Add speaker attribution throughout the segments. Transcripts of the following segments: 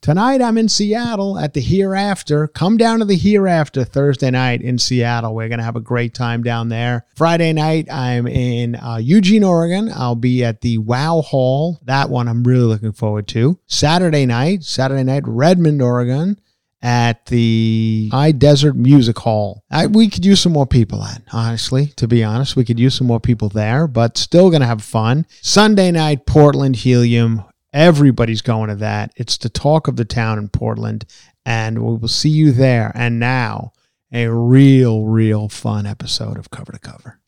Speaker 1: Tonight I'm in Seattle at the Hereafter. Come down to the Hereafter Thursday night in Seattle. We're going to have a great time down there. Friday night I'm in uh, Eugene, Oregon. I'll be at the Wow Hall. That one I'm really looking forward to. Saturday night, Saturday night, Redmond, Oregon at the High Desert Music Hall. I, we could use some more people at, honestly, to be honest. We could use some more people there, but still going to have fun. Sunday night, Portland Helium. Everybody's going to that. It's the talk of the town in Portland, and we will see you there. And now, a real, real fun episode of Cover to Cover.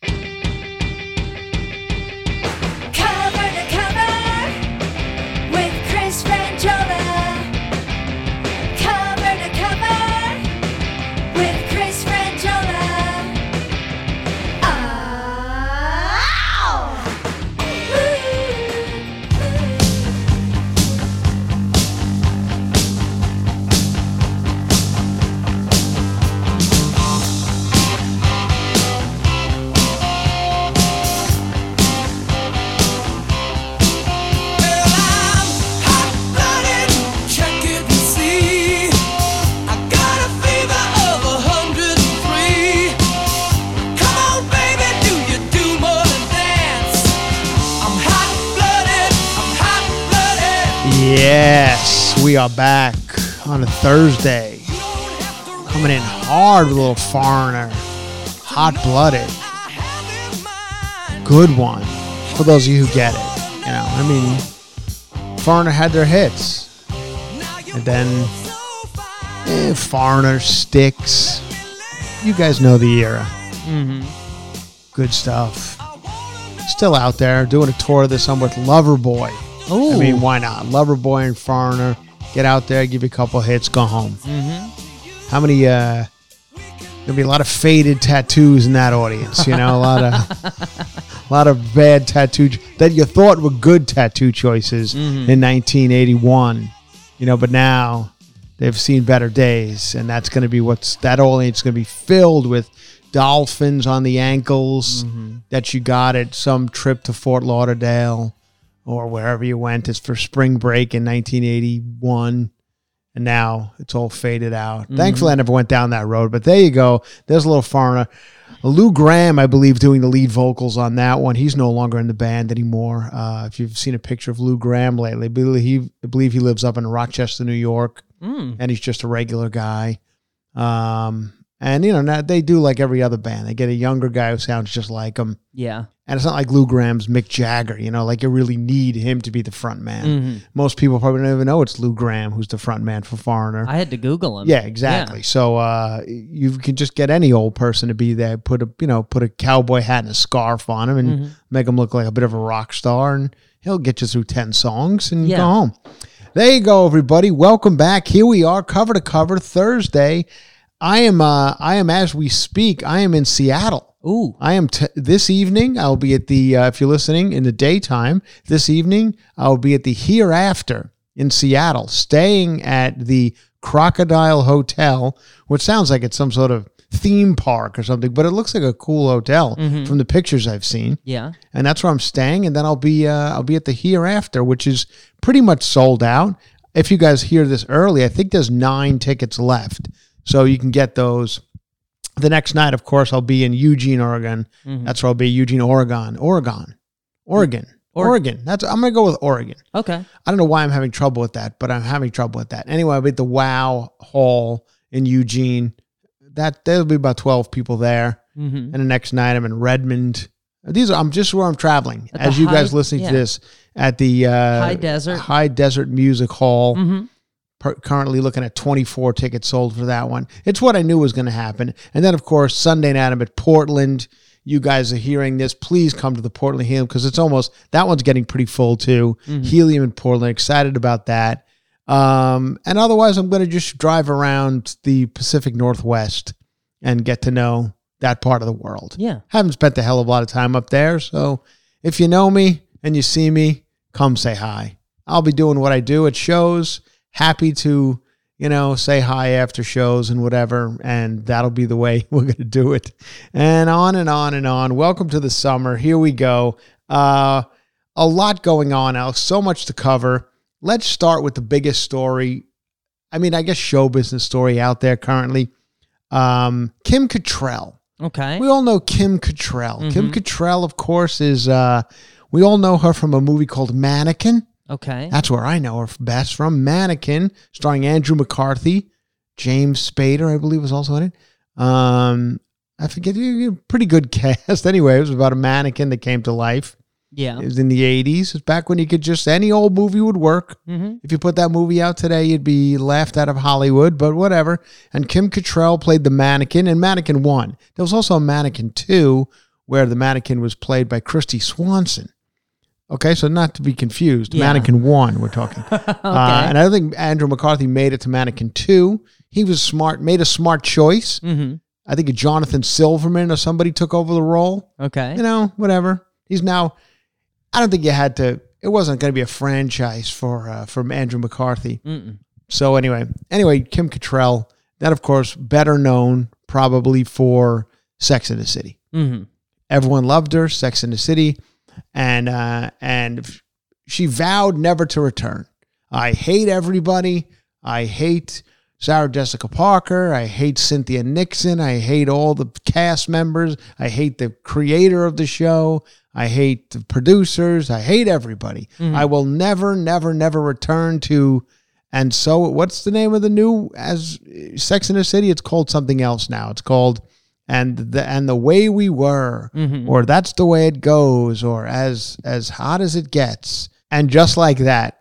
Speaker 1: Thursday. Coming in hard with a little foreigner. Hot blooded. Good one. For those of you who get it. You know, I mean, Foreigner had their hits. And then eh, Foreigner sticks. You guys know the era. Good stuff. Still out there doing a tour of this. I'm with Loverboy. I mean, why not? Loverboy and Foreigner. Get out there, give you a couple hits, go home. Mm-hmm. How many? uh There'll be a lot of faded tattoos in that audience. You know, a lot of, a lot of bad tattoo that you thought were good tattoo choices in 1981. You know, but now they've seen better days, and that's going to be what's that audience going to be filled with dolphins on the ankles that you got at some trip to Fort Lauderdale or wherever you went. Is for spring break in 1981 and now it's all faded out. Thankfully i never went down that road but there you go. There's a little foreigner. Lou Gramm i believe doing the lead vocals on that one. He's no longer in the band anymore. Uh, if you've seen a picture of lou Gramm lately he, I believe he lives up in rochester new york and he's just a regular guy. Um, And you know, now they do like every other band. They get a younger guy who sounds just like them.
Speaker 2: Yeah.
Speaker 1: And it's not like Lou Gramm's Mick Jagger, you know, like you really need him to be the front man.
Speaker 2: Mm-hmm.
Speaker 1: Most people probably don't even know it's Lou Gramm who's the front man for Foreigner.
Speaker 2: I had to Google him.
Speaker 1: yeah, exactly. So uh, you can just get any old person to be there, put a you know, put a cowboy hat and a scarf on him, and
Speaker 2: Mm-hmm.
Speaker 1: make him look like a bit of a rock star, and he'll get you through ten songs and
Speaker 2: Yeah.
Speaker 1: go home. There you go, everybody. Welcome back. Here we are, cover to cover, Thursday. I am uh, I am as we speak. I am in Seattle.
Speaker 2: Ooh.
Speaker 1: I am t- this evening. I'll be at the uh, if you're listening in the daytime. This evening, I'll be at the Hereafter in Seattle, staying at the Crocodile Hotel, which sounds like it's some sort of theme park or something, but it looks like a cool hotel from the pictures I've seen.
Speaker 2: Yeah.
Speaker 1: And that's where I'm staying. And then I'll be uh, I'll be at the Hereafter, which is pretty much sold out. If you guys hear this early, I think there's nine tickets left, so you can get those the next night, of course, I'll be in Eugene, Oregon. That's where I'll be. Eugene, Oregon, Oregon, Oregon,
Speaker 2: Or-
Speaker 1: Oregon. That's I'm gonna go with Oregon.
Speaker 2: Okay.
Speaker 1: I don't know why I'm having trouble with that, but I'm having trouble with that. Anyway, I'll be at the Wow Hall in Eugene. That there'll be about twelve people there.
Speaker 2: Mm-hmm.
Speaker 1: And the next night, I'm in Redmond. These are I'm just where I'm traveling.
Speaker 2: At
Speaker 1: As you guys
Speaker 2: high-
Speaker 1: listening
Speaker 2: yeah.
Speaker 1: to this at the uh,
Speaker 2: High Desert.
Speaker 1: High Desert Music Hall
Speaker 2: Mm-hmm.
Speaker 1: Per- currently looking at 24 tickets sold for that one. It's what I knew was going to happen. And then, of course, Sunday night I'm at Portland. You guys are hearing this. Please come to the Portland Helium because it's almost that one's getting pretty full too. Helium in Portland. Excited about that. Um, and otherwise, I'm going to just drive around the Pacific Northwest and get to know that part of the world.
Speaker 2: Yeah.
Speaker 1: Haven't spent a hell of a lot of time up there. So if you know me and you see me, come say hi. I'll be doing what I do at shows. Happy to, you know, say hi after shows and whatever. And that'll be the way we're going to do it. And on and on and on. Welcome to the summer. Here we go. Uh, a lot going on, Alex. So much to cover. Let's start with the biggest story. I mean, I guess show business story out there currently. Um, Kim Cattrall.
Speaker 2: Okay.
Speaker 1: We all know Kim Cattrall. Kim Cattrall, of course, is uh, we all know her from a movie called Mannequin.
Speaker 2: Okay.
Speaker 1: That's where I know her best from. Mannequin, starring Andrew McCarthy, James Spader, I believe, was also in it. Um, I forget, pretty good cast. Anyway, it was about a mannequin that came to life.
Speaker 2: Yeah.
Speaker 1: It was in the 80s. It's back when you could just, any old movie would work.
Speaker 2: Mm-hmm.
Speaker 1: If you put that movie out today, you'd be laughed out of Hollywood, but whatever. And Kim Cattrall played the mannequin in Mannequin 1. There was also a Mannequin 2 where the mannequin was played by Kristy Swanson. Okay, so not to be confused.
Speaker 2: Yeah.
Speaker 1: Mannequin 1, we're talking. uh, and I don't think Andrew McCarthy made it to Mannequin 2. He was smart, made a smart choice.
Speaker 2: Mm-hmm.
Speaker 1: I think Jonathan Silverman or somebody took over the role
Speaker 2: Okay.
Speaker 1: you know, whatever. He's now. I don't think you had to. It wasn't going to be a franchise for uh, from Andrew McCarthy.
Speaker 2: Mm-mm.
Speaker 1: So anyway, anyway, Kim Cattrall, that of course better known probably for Sex in the City.
Speaker 2: Mm-hmm.
Speaker 1: Everyone loved her, Sex in the City, and uh, and she vowed never to return. I hate everybody. I hate Sarah Jessica Parker. I hate Cynthia Nixon. I hate all the cast members. I hate the creator of the show. I hate the producers. I hate everybody. I will never, never, never return to. And so, what's the name of the new as Sex in the City? It's called something else now. It's called and the and the way we were, or that's the way it goes, or as as hot as it gets. And just like that,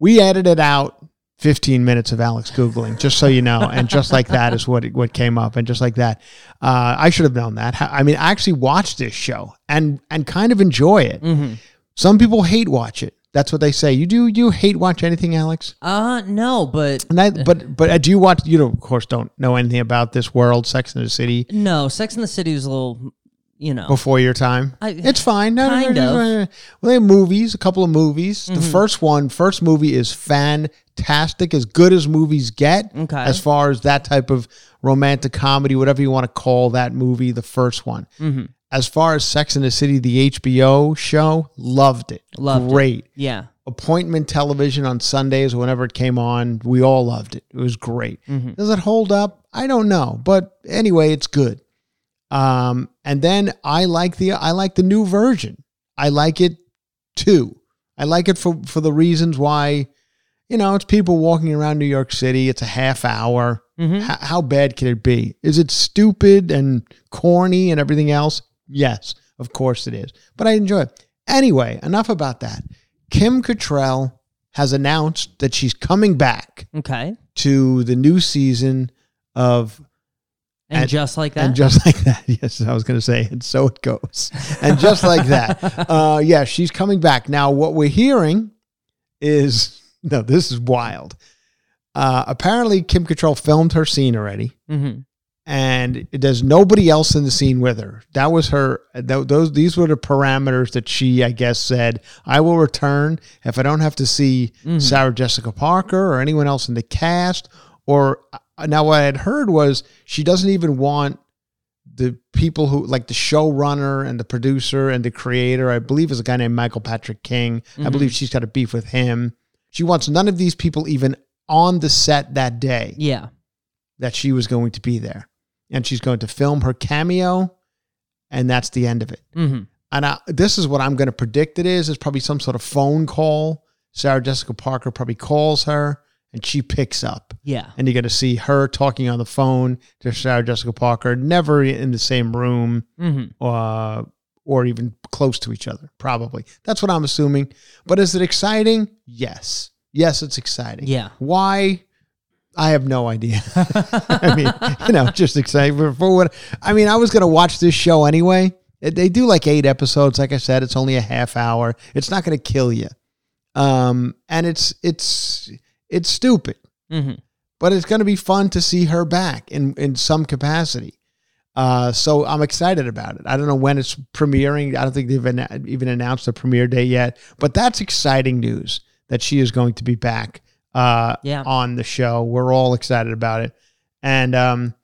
Speaker 1: we edited out 15 minutes of Alex Googling, just so you know. And just like that is what what came up. And just like that, uh, I should have known that. I mean, I actually watched this show and and kind of enjoy it.
Speaker 2: Mm-hmm.
Speaker 1: Some people hate watch it. That's what they say. You do you hate watch anything, Alex?
Speaker 2: Uh no, but
Speaker 1: And I, but but uh, do you watch? You don't, of course, don't know anything about this world, Sex in the City,
Speaker 2: no. Sex in the City was a little, you know.
Speaker 1: before your time.
Speaker 2: I-
Speaker 1: it's fine. No, no, no,
Speaker 2: kind
Speaker 1: no,
Speaker 2: of.
Speaker 1: no, no. Well, they have movies, a couple of movies. The
Speaker 2: Mm-hmm.
Speaker 1: first one, first movie is fantastic, as good as movies get.
Speaker 2: Okay.
Speaker 1: As far as that type of romantic comedy, whatever you want to call that movie, the first one.
Speaker 2: Mm-hmm.
Speaker 1: As far as Sex in the City, the HBO show, loved it.
Speaker 2: Loved it.
Speaker 1: Great.
Speaker 2: yeah.
Speaker 1: appointment television on Sundays, whenever it came on, we all loved it. It was great.
Speaker 2: Mm-hmm.
Speaker 1: Does it hold up? I don't know, but anyway, it's good. Um, and then I like the I like the new version. I like it too. I like it for for the reasons why, you know, it's people walking around New York City. It's a half hour.
Speaker 2: Mhm.
Speaker 1: H- how bad can it be? Is it stupid and corny and everything else? Yes, of course it is. But I enjoy it. Anyway, enough about that. Kim Cattrall has announced that she's coming back
Speaker 2: Okay.
Speaker 1: to the new season of
Speaker 2: And,
Speaker 1: And-
Speaker 2: just like that.
Speaker 1: and just like that, yes, I was going to say, and so it goes. And just like that, uh, yeah, she's coming back. Now, what we're hearing is no, this is wild. Uh, apparently, Kim Cattrall filmed her scene already,
Speaker 2: mm-hmm.
Speaker 1: And there's nobody else in the scene with her. That was her. th- Those these were the parameters that she, I guess, said. I will return if I don't have to see Sarah Jessica Parker or anyone else in the cast. Or uh, now, what I had heard was she doesn't even want the people who like the showrunner and the producer and the creator. I believe is a guy named Michael Patrick King. I believe she's got a beef with him. She wants none of these people even on the set that day
Speaker 2: Yeah.
Speaker 1: that she was going to be there. And she's going to film her cameo, and that's the end of it.
Speaker 2: Mm-hmm.
Speaker 1: And I, this is what I'm going to predict it is. It's probably some sort of phone call. Sarah Jessica Parker probably calls her, and she picks up.
Speaker 2: Yeah.
Speaker 1: And you're going to see her talking on the phone to Sarah Jessica Parker, never in the same room
Speaker 2: Mm-hmm.
Speaker 1: uh, or even close to each other, probably. That's what I'm assuming. But is it exciting? Yes. Yes, it's exciting.
Speaker 2: Yeah.
Speaker 1: Why? I have no idea. I mean, you know, just excited for, for what. I mean, I was going to watch this show anyway. It- They do like eight episodes. Like I said, it's only a half hour. It's not going to kill you. Um, and it's it's it's stupid,
Speaker 2: Mm-hmm.
Speaker 1: but it's going to be fun to see her back in in some capacity. Uh, so I'm excited about it. I don't know when it's premiering. I don't think they've an- even announced the premiere date yet, but that's exciting news that she is going to be back uh,
Speaker 2: Yeah.
Speaker 1: on the show. We're all excited about it. And, um,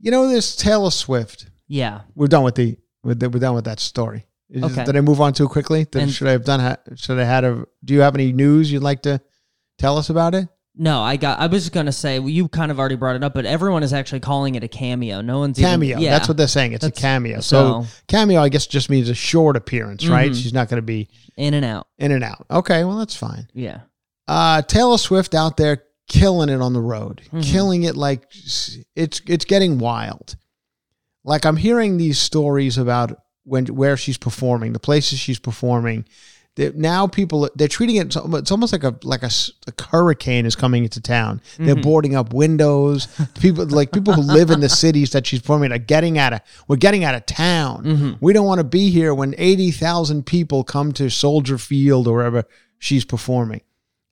Speaker 1: you know, this Taylor Swift,
Speaker 2: Yeah.
Speaker 1: we're done with the, with the we're done with that story. Is-
Speaker 2: Okay.
Speaker 1: Did I move on too quickly? Did,
Speaker 2: And-
Speaker 1: should I have done, should I had a, do you have any news you'd like to tell us about it?
Speaker 2: No, I got. I was gonna say well, you kind of already brought it up, but everyone is actually calling it a cameo. No one's even-
Speaker 1: cameo.
Speaker 2: yeah,
Speaker 1: That's what they're saying. It's a cameo. So,
Speaker 2: so-
Speaker 1: cameo, I guess, just means a short appearance, right?
Speaker 2: Mhm.
Speaker 1: She's not going to be
Speaker 2: in and out.
Speaker 1: in and out. Okay, well, that's fine.
Speaker 2: Yeah.
Speaker 1: Uh, Taylor Swift out there killing it on the road,
Speaker 2: Mhm.
Speaker 1: killing it like it's it's getting wild. Like I'm hearing these stories about when where she's performing, the places she's performing. That now people they're treating it. It's almost like a like a hurricane is coming into town. They're boarding up windows. People like people who live in the cities that she's performing are getting out of. We're getting out of town. We don't want to be here when eighty thousand people come to Soldier Field or wherever she's performing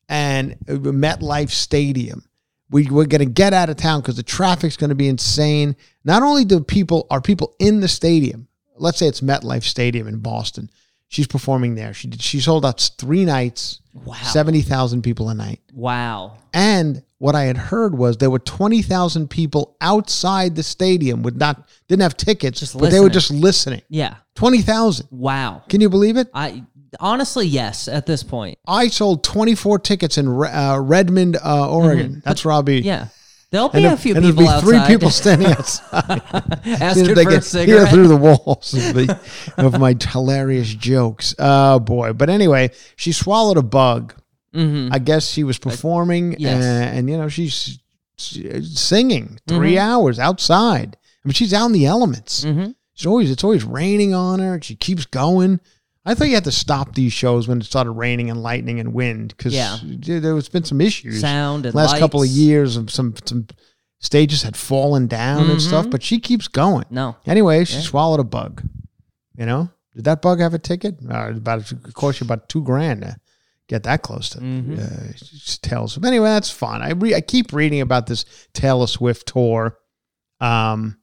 Speaker 1: and MetLife Stadium. We, we're going to get out of town because the traffic's going to be insane. Not only do people are people in the stadium. Let's say it's MetLife Stadium in Boston. She's performing there. She did, she sold out three nights,
Speaker 2: Wow.
Speaker 1: seventy thousand people a night.
Speaker 2: Wow.
Speaker 1: And what I had heard was there were twenty thousand people outside the stadium with not didn't have tickets,
Speaker 2: Just
Speaker 1: but they were just listening.
Speaker 2: Yeah.
Speaker 1: Twenty thousand.
Speaker 2: Wow.
Speaker 1: Can you believe it?
Speaker 2: I honestly yes. At this point,
Speaker 1: I sold 24 tickets in Re- uh, Redmond, uh, Oregon. That's where I'll be.
Speaker 2: Mm-hmm. yeah. There'll be
Speaker 1: there-
Speaker 2: a few
Speaker 1: and there'll
Speaker 2: people
Speaker 1: be three
Speaker 2: outside
Speaker 1: people standing outside.
Speaker 2: asking
Speaker 1: they
Speaker 2: for a cigarette.
Speaker 1: through the walls of, the, of my hilarious jokes. Oh boy! But anyway, she swallowed a bug.
Speaker 2: Mhm.
Speaker 1: I guess she was performing,
Speaker 2: yes.
Speaker 1: and, and you know she's, singing 3
Speaker 2: Mhm.
Speaker 1: hours outside. I mean, she's out in the elements.
Speaker 2: Mhm.
Speaker 1: She's always it's always raining on her. She keeps going. I thought you had to stop these shows when it started raining and lightning and wind because
Speaker 2: Yeah.
Speaker 1: there was been some issues.
Speaker 2: Sound and
Speaker 1: last couple of years of some some stages had fallen down and stuff,
Speaker 2: Mhm.
Speaker 1: but she keeps going.
Speaker 2: No.
Speaker 1: Anyway, she
Speaker 2: Yeah.
Speaker 1: swallowed a bug. You know, did that bug have a ticket? Uh, about it cost you about two grand to get that close to
Speaker 2: Mhm.
Speaker 1: uh, Taylor Swift. Anyway, that's fun. I re- I keep reading about this Taylor Swift tour, um,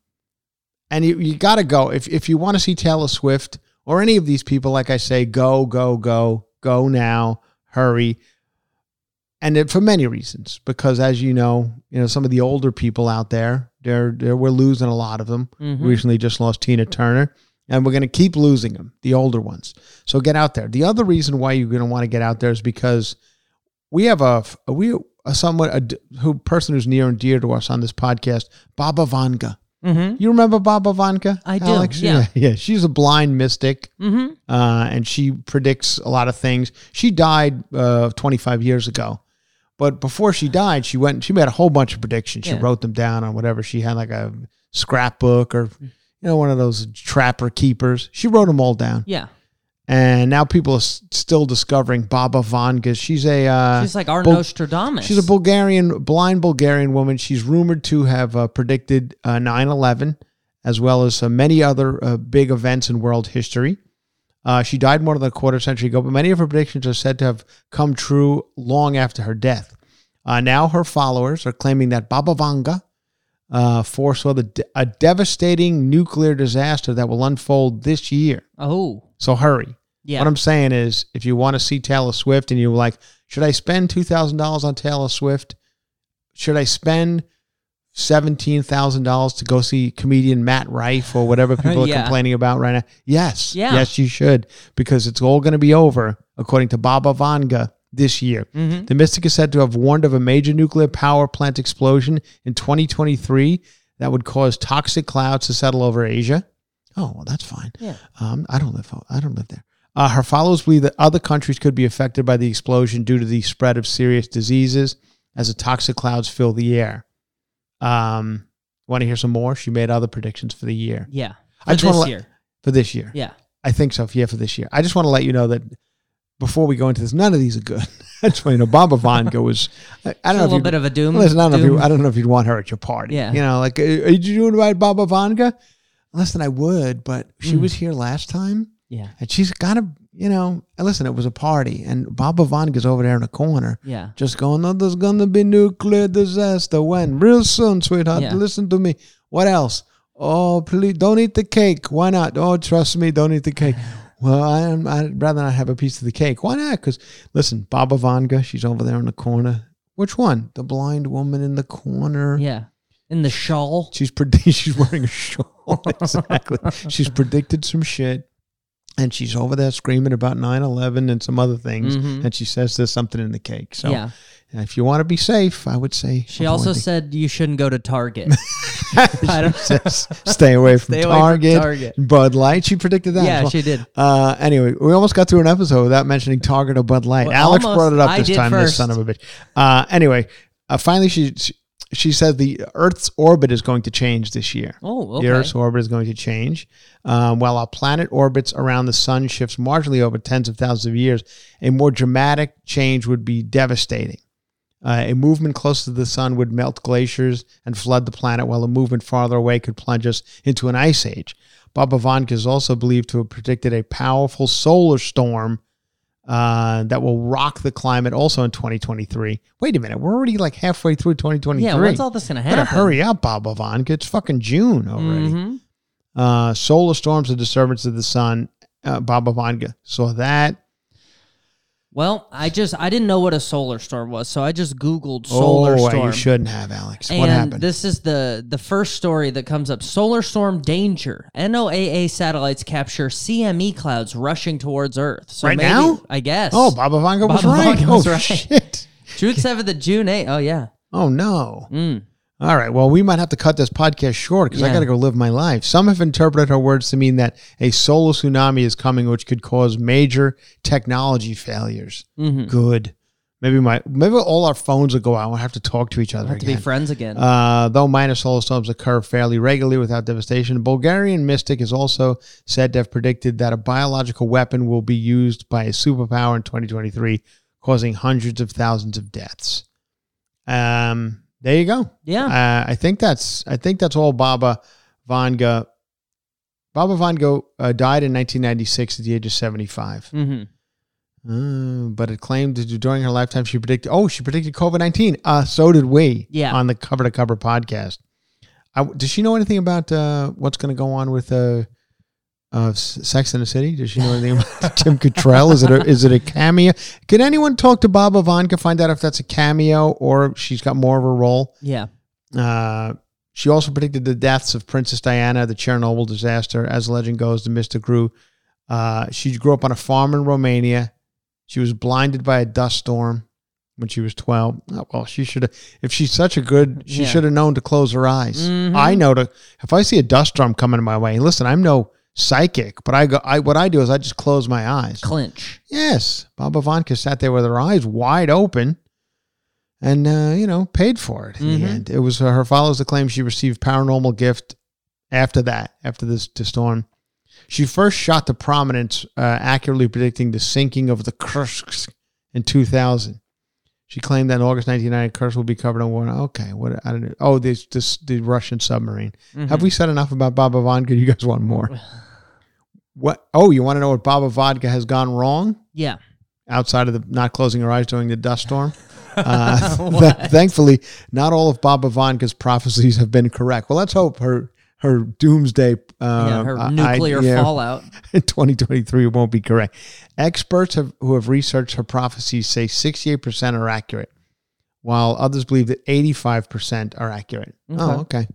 Speaker 1: and you you got to go if if you want to see Taylor Swift or any of these people. Like I say, go go go go now, hurry. And it, for many reasons, because as you know, you know some of the older people out there, they're, they're we're losing a lot of them.
Speaker 2: Mhm.
Speaker 1: Recently, just lost Tina Turner, and we're going to keep losing them, the older ones. So get out there. The other reason why you're going to want to get out there is because we have a we a somewhat a who person who's near and dear to us on this podcast, Baba Vanga.
Speaker 2: Mm-hmm.
Speaker 1: You remember Baba Vanka?
Speaker 2: I do,
Speaker 1: Alex?
Speaker 2: yeah.
Speaker 1: yeah. She's a blind mystic,
Speaker 2: Mm-hmm.
Speaker 1: uh, and she predicts a lot of things. She died uh, 25 years ago, But before she died, she went. She made a whole bunch of predictions. She
Speaker 2: Yeah.
Speaker 1: wrote them down on whatever she had, like a scrapbook or you know one of those trapper keepers. She wrote them all down,
Speaker 2: Yeah.
Speaker 1: And now people are still discovering Baba Vanga. She's a uh,
Speaker 2: She's like our
Speaker 1: Bul-
Speaker 2: Nostradamus.
Speaker 1: She's a Bulgarian, blind Bulgarian woman. She's rumored to have uh, predicted uh, 9/11, as well as uh, many other uh, big events in world history. Uh, she died more than a quarter century ago, but many of her predictions are said to have come true long after her death. Uh, now her followers are claiming that Baba Vanga uh, foresaw de- a devastating nuclear disaster that will unfold this year.
Speaker 2: Oh.
Speaker 1: So hurry.
Speaker 2: Yeah.
Speaker 1: What I'm saying is, if you want to see Taylor Swift and you're like, should I spend two thousand dollars on Taylor Swift? Should I spend seventeen thousand dollars to go see comedian Matt Rife or whatever people are complaining about right now? Yes,
Speaker 2: Yeah.
Speaker 1: yes, you should because it's all going to be over according to Baba Vanga this year.
Speaker 2: Mm-hmm.
Speaker 1: The mystic is said to have warned of a major nuclear power plant explosion in 2023 that would cause toxic clouds to settle over Asia. Oh, well, that's fine.
Speaker 2: Yeah.
Speaker 1: Um, I don't live. I don't live there. Uh, her followers believe that other countries could be affected by the explosion due to the spread of serious diseases as the toxic clouds fill the air. Um, want to hear some more? She made other predictions for the year
Speaker 2: Yeah.
Speaker 1: I just
Speaker 2: this
Speaker 1: let-
Speaker 2: year.
Speaker 1: for this year.
Speaker 2: Yeah.
Speaker 1: I think so. Yeah, for this year. I just want to let you know that before we go into this, none of these are good. That's want you know Baba Vanga was. I, I don't
Speaker 2: a
Speaker 1: know if
Speaker 2: little bit of a doom.
Speaker 1: Listen, I don't know if you. I don't know if you'd want her at your party.
Speaker 2: Yeah.
Speaker 1: You know, like, are you doing about Baba Vanga? Listen, I would, but she
Speaker 2: Mm.
Speaker 1: was here last time,
Speaker 2: Yeah.
Speaker 1: and she's got to. You know, listen, it was a party, and Baba Vanga's over there in the corner,
Speaker 2: Yeah.
Speaker 1: just going, "Oh, there's gonna be nuclear disaster when real soon, sweetheart.
Speaker 2: Yeah.
Speaker 1: Listen to me. What else? Oh, please don't eat the cake. Why not? Oh, trust me, don't eat the cake. Well, I, I'd rather not have a piece of the cake. Why not? Because listen, Baba Vanga, she's over there in the corner. Which one? The blind woman in the corner.
Speaker 2: Yeah. In the shawl.
Speaker 1: She's predi- she's wearing a shawl. exactly. she's predicted some shit. And she's over there screaming about 9-11 and some other things.
Speaker 2: Mhm.
Speaker 1: And she says there's something in the cake. So
Speaker 2: yeah.
Speaker 1: if you want to be safe, I would say
Speaker 2: She also
Speaker 1: the-
Speaker 2: said you shouldn't go to Target. I don't
Speaker 1: says stay away from
Speaker 2: Stay away from
Speaker 1: Target,
Speaker 2: Target.
Speaker 1: Bud Light. She predicted that.
Speaker 2: yeah,
Speaker 1: well.
Speaker 2: she did.
Speaker 1: Uh, anyway, we almost got through an episode without mentioning Target or Bud Light.
Speaker 2: Well,
Speaker 1: Alex
Speaker 2: almost.
Speaker 1: brought it up
Speaker 2: I
Speaker 1: this time. This son of a bitch. Uh, anyway, uh, finally, she, she she said the Earth's orbit is going to change this year.
Speaker 2: Oh, okay.
Speaker 1: The Earth's orbit is going to change. Um, while our planet orbits around the sun shifts marginally over tens of thousands of years, a more dramatic change would be devastating. Uh, a movement close to the sun would melt glaciers and flood the planet, while a movement farther away could plunge us into an ice age. Baba Vanka is also believed to have predicted a powerful solar storm uh, that will rock the climate also in 2023. Wait a minute, we're already like halfway through 2023.
Speaker 2: Yeah, when's all this going to happen?
Speaker 1: Better hurry up, Baba Vanka. It's fucking June already.
Speaker 2: Mhm.
Speaker 1: Uh, solar storms, the disturbance of the sun. Uh, Baba Vanga saw that.
Speaker 2: Well, I just I didn't know what a solar storm was, so I just Googled solar
Speaker 1: oh,
Speaker 2: storm.
Speaker 1: you shouldn't have, Alex.
Speaker 2: And
Speaker 1: what happened?
Speaker 2: this is the the first story that comes up. Solar storm danger. NOAA satellites capture CME clouds rushing towards Earth. So
Speaker 1: Right
Speaker 2: maybe,
Speaker 1: now?
Speaker 2: I guess.
Speaker 1: oh, Baba Vanga was
Speaker 2: Baba
Speaker 1: right.
Speaker 2: Vanga was
Speaker 1: oh,
Speaker 2: right.
Speaker 1: shit.
Speaker 2: June seventh to June eighth. Oh yeah.
Speaker 1: Oh, no.
Speaker 2: Mm.
Speaker 1: All right. Well, we might have to cut this podcast short because I got to go live my life. Some have interpreted her words to mean that a solar tsunami is coming, which could cause major technology failures.
Speaker 2: Mhm.
Speaker 1: Good. Maybe my maybe all our phones will go out. We'll have to talk to each other we
Speaker 2: Have to be friends again.
Speaker 1: Uh, though minor solar storms occur fairly regularly without devastation, Bulgarian mystic is also said to have predicted that a biological weapon will be used by a superpower in 2023, causing hundreds of thousands of deaths. Um, there you go.
Speaker 2: yeah.
Speaker 1: Uh, I think that's I think that's all. Baba Vanga. Baba Vanga uh, died in 1996 at the age of 75.
Speaker 2: hmm
Speaker 1: Uh, but it claimed that during her lifetime she predicted. Oh, she predicted COVID nineteen. Uh, so did we.
Speaker 2: Yeah.
Speaker 1: On the cover to cover podcast. I, does she know anything about uh, what's going to go on with uh, uh, Sex in the City? Does she know anything about Tim Cottrell? Is it a, is it a cameo? Can anyone talk to Baba Vanka find out if that's a cameo or she's got more of a role?
Speaker 2: Yeah.
Speaker 1: Uh, she also predicted the deaths of Princess Diana, the Chernobyl disaster. As legend goes, the Mister grew. Uh, she grew up on a farm in Romania. She was blinded by a dust storm when she was 12. Oh, well, she should have, if she's such a good, she
Speaker 2: Yeah.
Speaker 1: should have known to close her eyes.
Speaker 2: Mhm.
Speaker 1: I know to, if I see a dust storm coming my way, listen, I'm no psychic, but I go, I, what I do is I just close my eyes.
Speaker 2: Clinch.
Speaker 1: Yes. Baba Vanka sat there with her eyes wide open. and uh, you know paid for it in
Speaker 2: Mhm.
Speaker 1: the end. It was uh, her followers that claim she received paranormal gift after that, after this the storm. She first shot to prominence, uh, accurately predicting the sinking of the Kursk in 2000. She claimed that in August 1990, Kursk will be covered on water. Okay, what I don't know. Oh, this, this the Russian submarine. Have we said enough about Baba Vodka? You guys want more? What? Oh, you want to know what Baba Vodka has gone wrong?
Speaker 2: Yeah.
Speaker 1: outside of the not closing her eyes during the dust storm. Uh, th- thankfully, not all of Baba Vodka's prophecies have been correct. Well, let's hope her her doomsday uh,
Speaker 2: yeah, her nuclear
Speaker 1: yeah,
Speaker 2: fallout.
Speaker 1: in 2023 won't be correct. Experts have, who have researched her prophecies say 68% are accurate, while others believe that 85% are accurate. Oh, okay.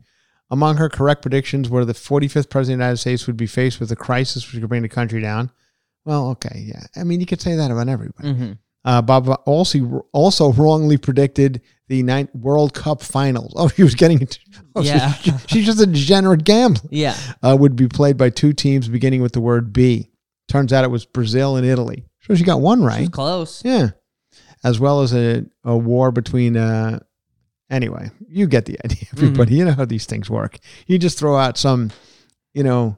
Speaker 1: Among her correct predictions were the 45th president of the United States would be faced with a crisis which could bring the country down. Well, okay, yeah. I mean, you could say that about everybody.
Speaker 2: hmm
Speaker 1: Uh, Bob also also wrongly predicted the ninth World Cup finals. Oh, she was getting into. Oh,
Speaker 2: Yeah.
Speaker 1: she- she's just a degenerate gambler.
Speaker 2: Yeah.
Speaker 1: Uh, would be played by two teams beginning with the word B. Turns out it was Brazil and Italy. So she got one
Speaker 2: She's
Speaker 1: right.
Speaker 2: close.
Speaker 1: Yeah, as well as a, a war between. Uh, anyway, you get the idea, everybody. You know how these things work. You just throw out some, you know.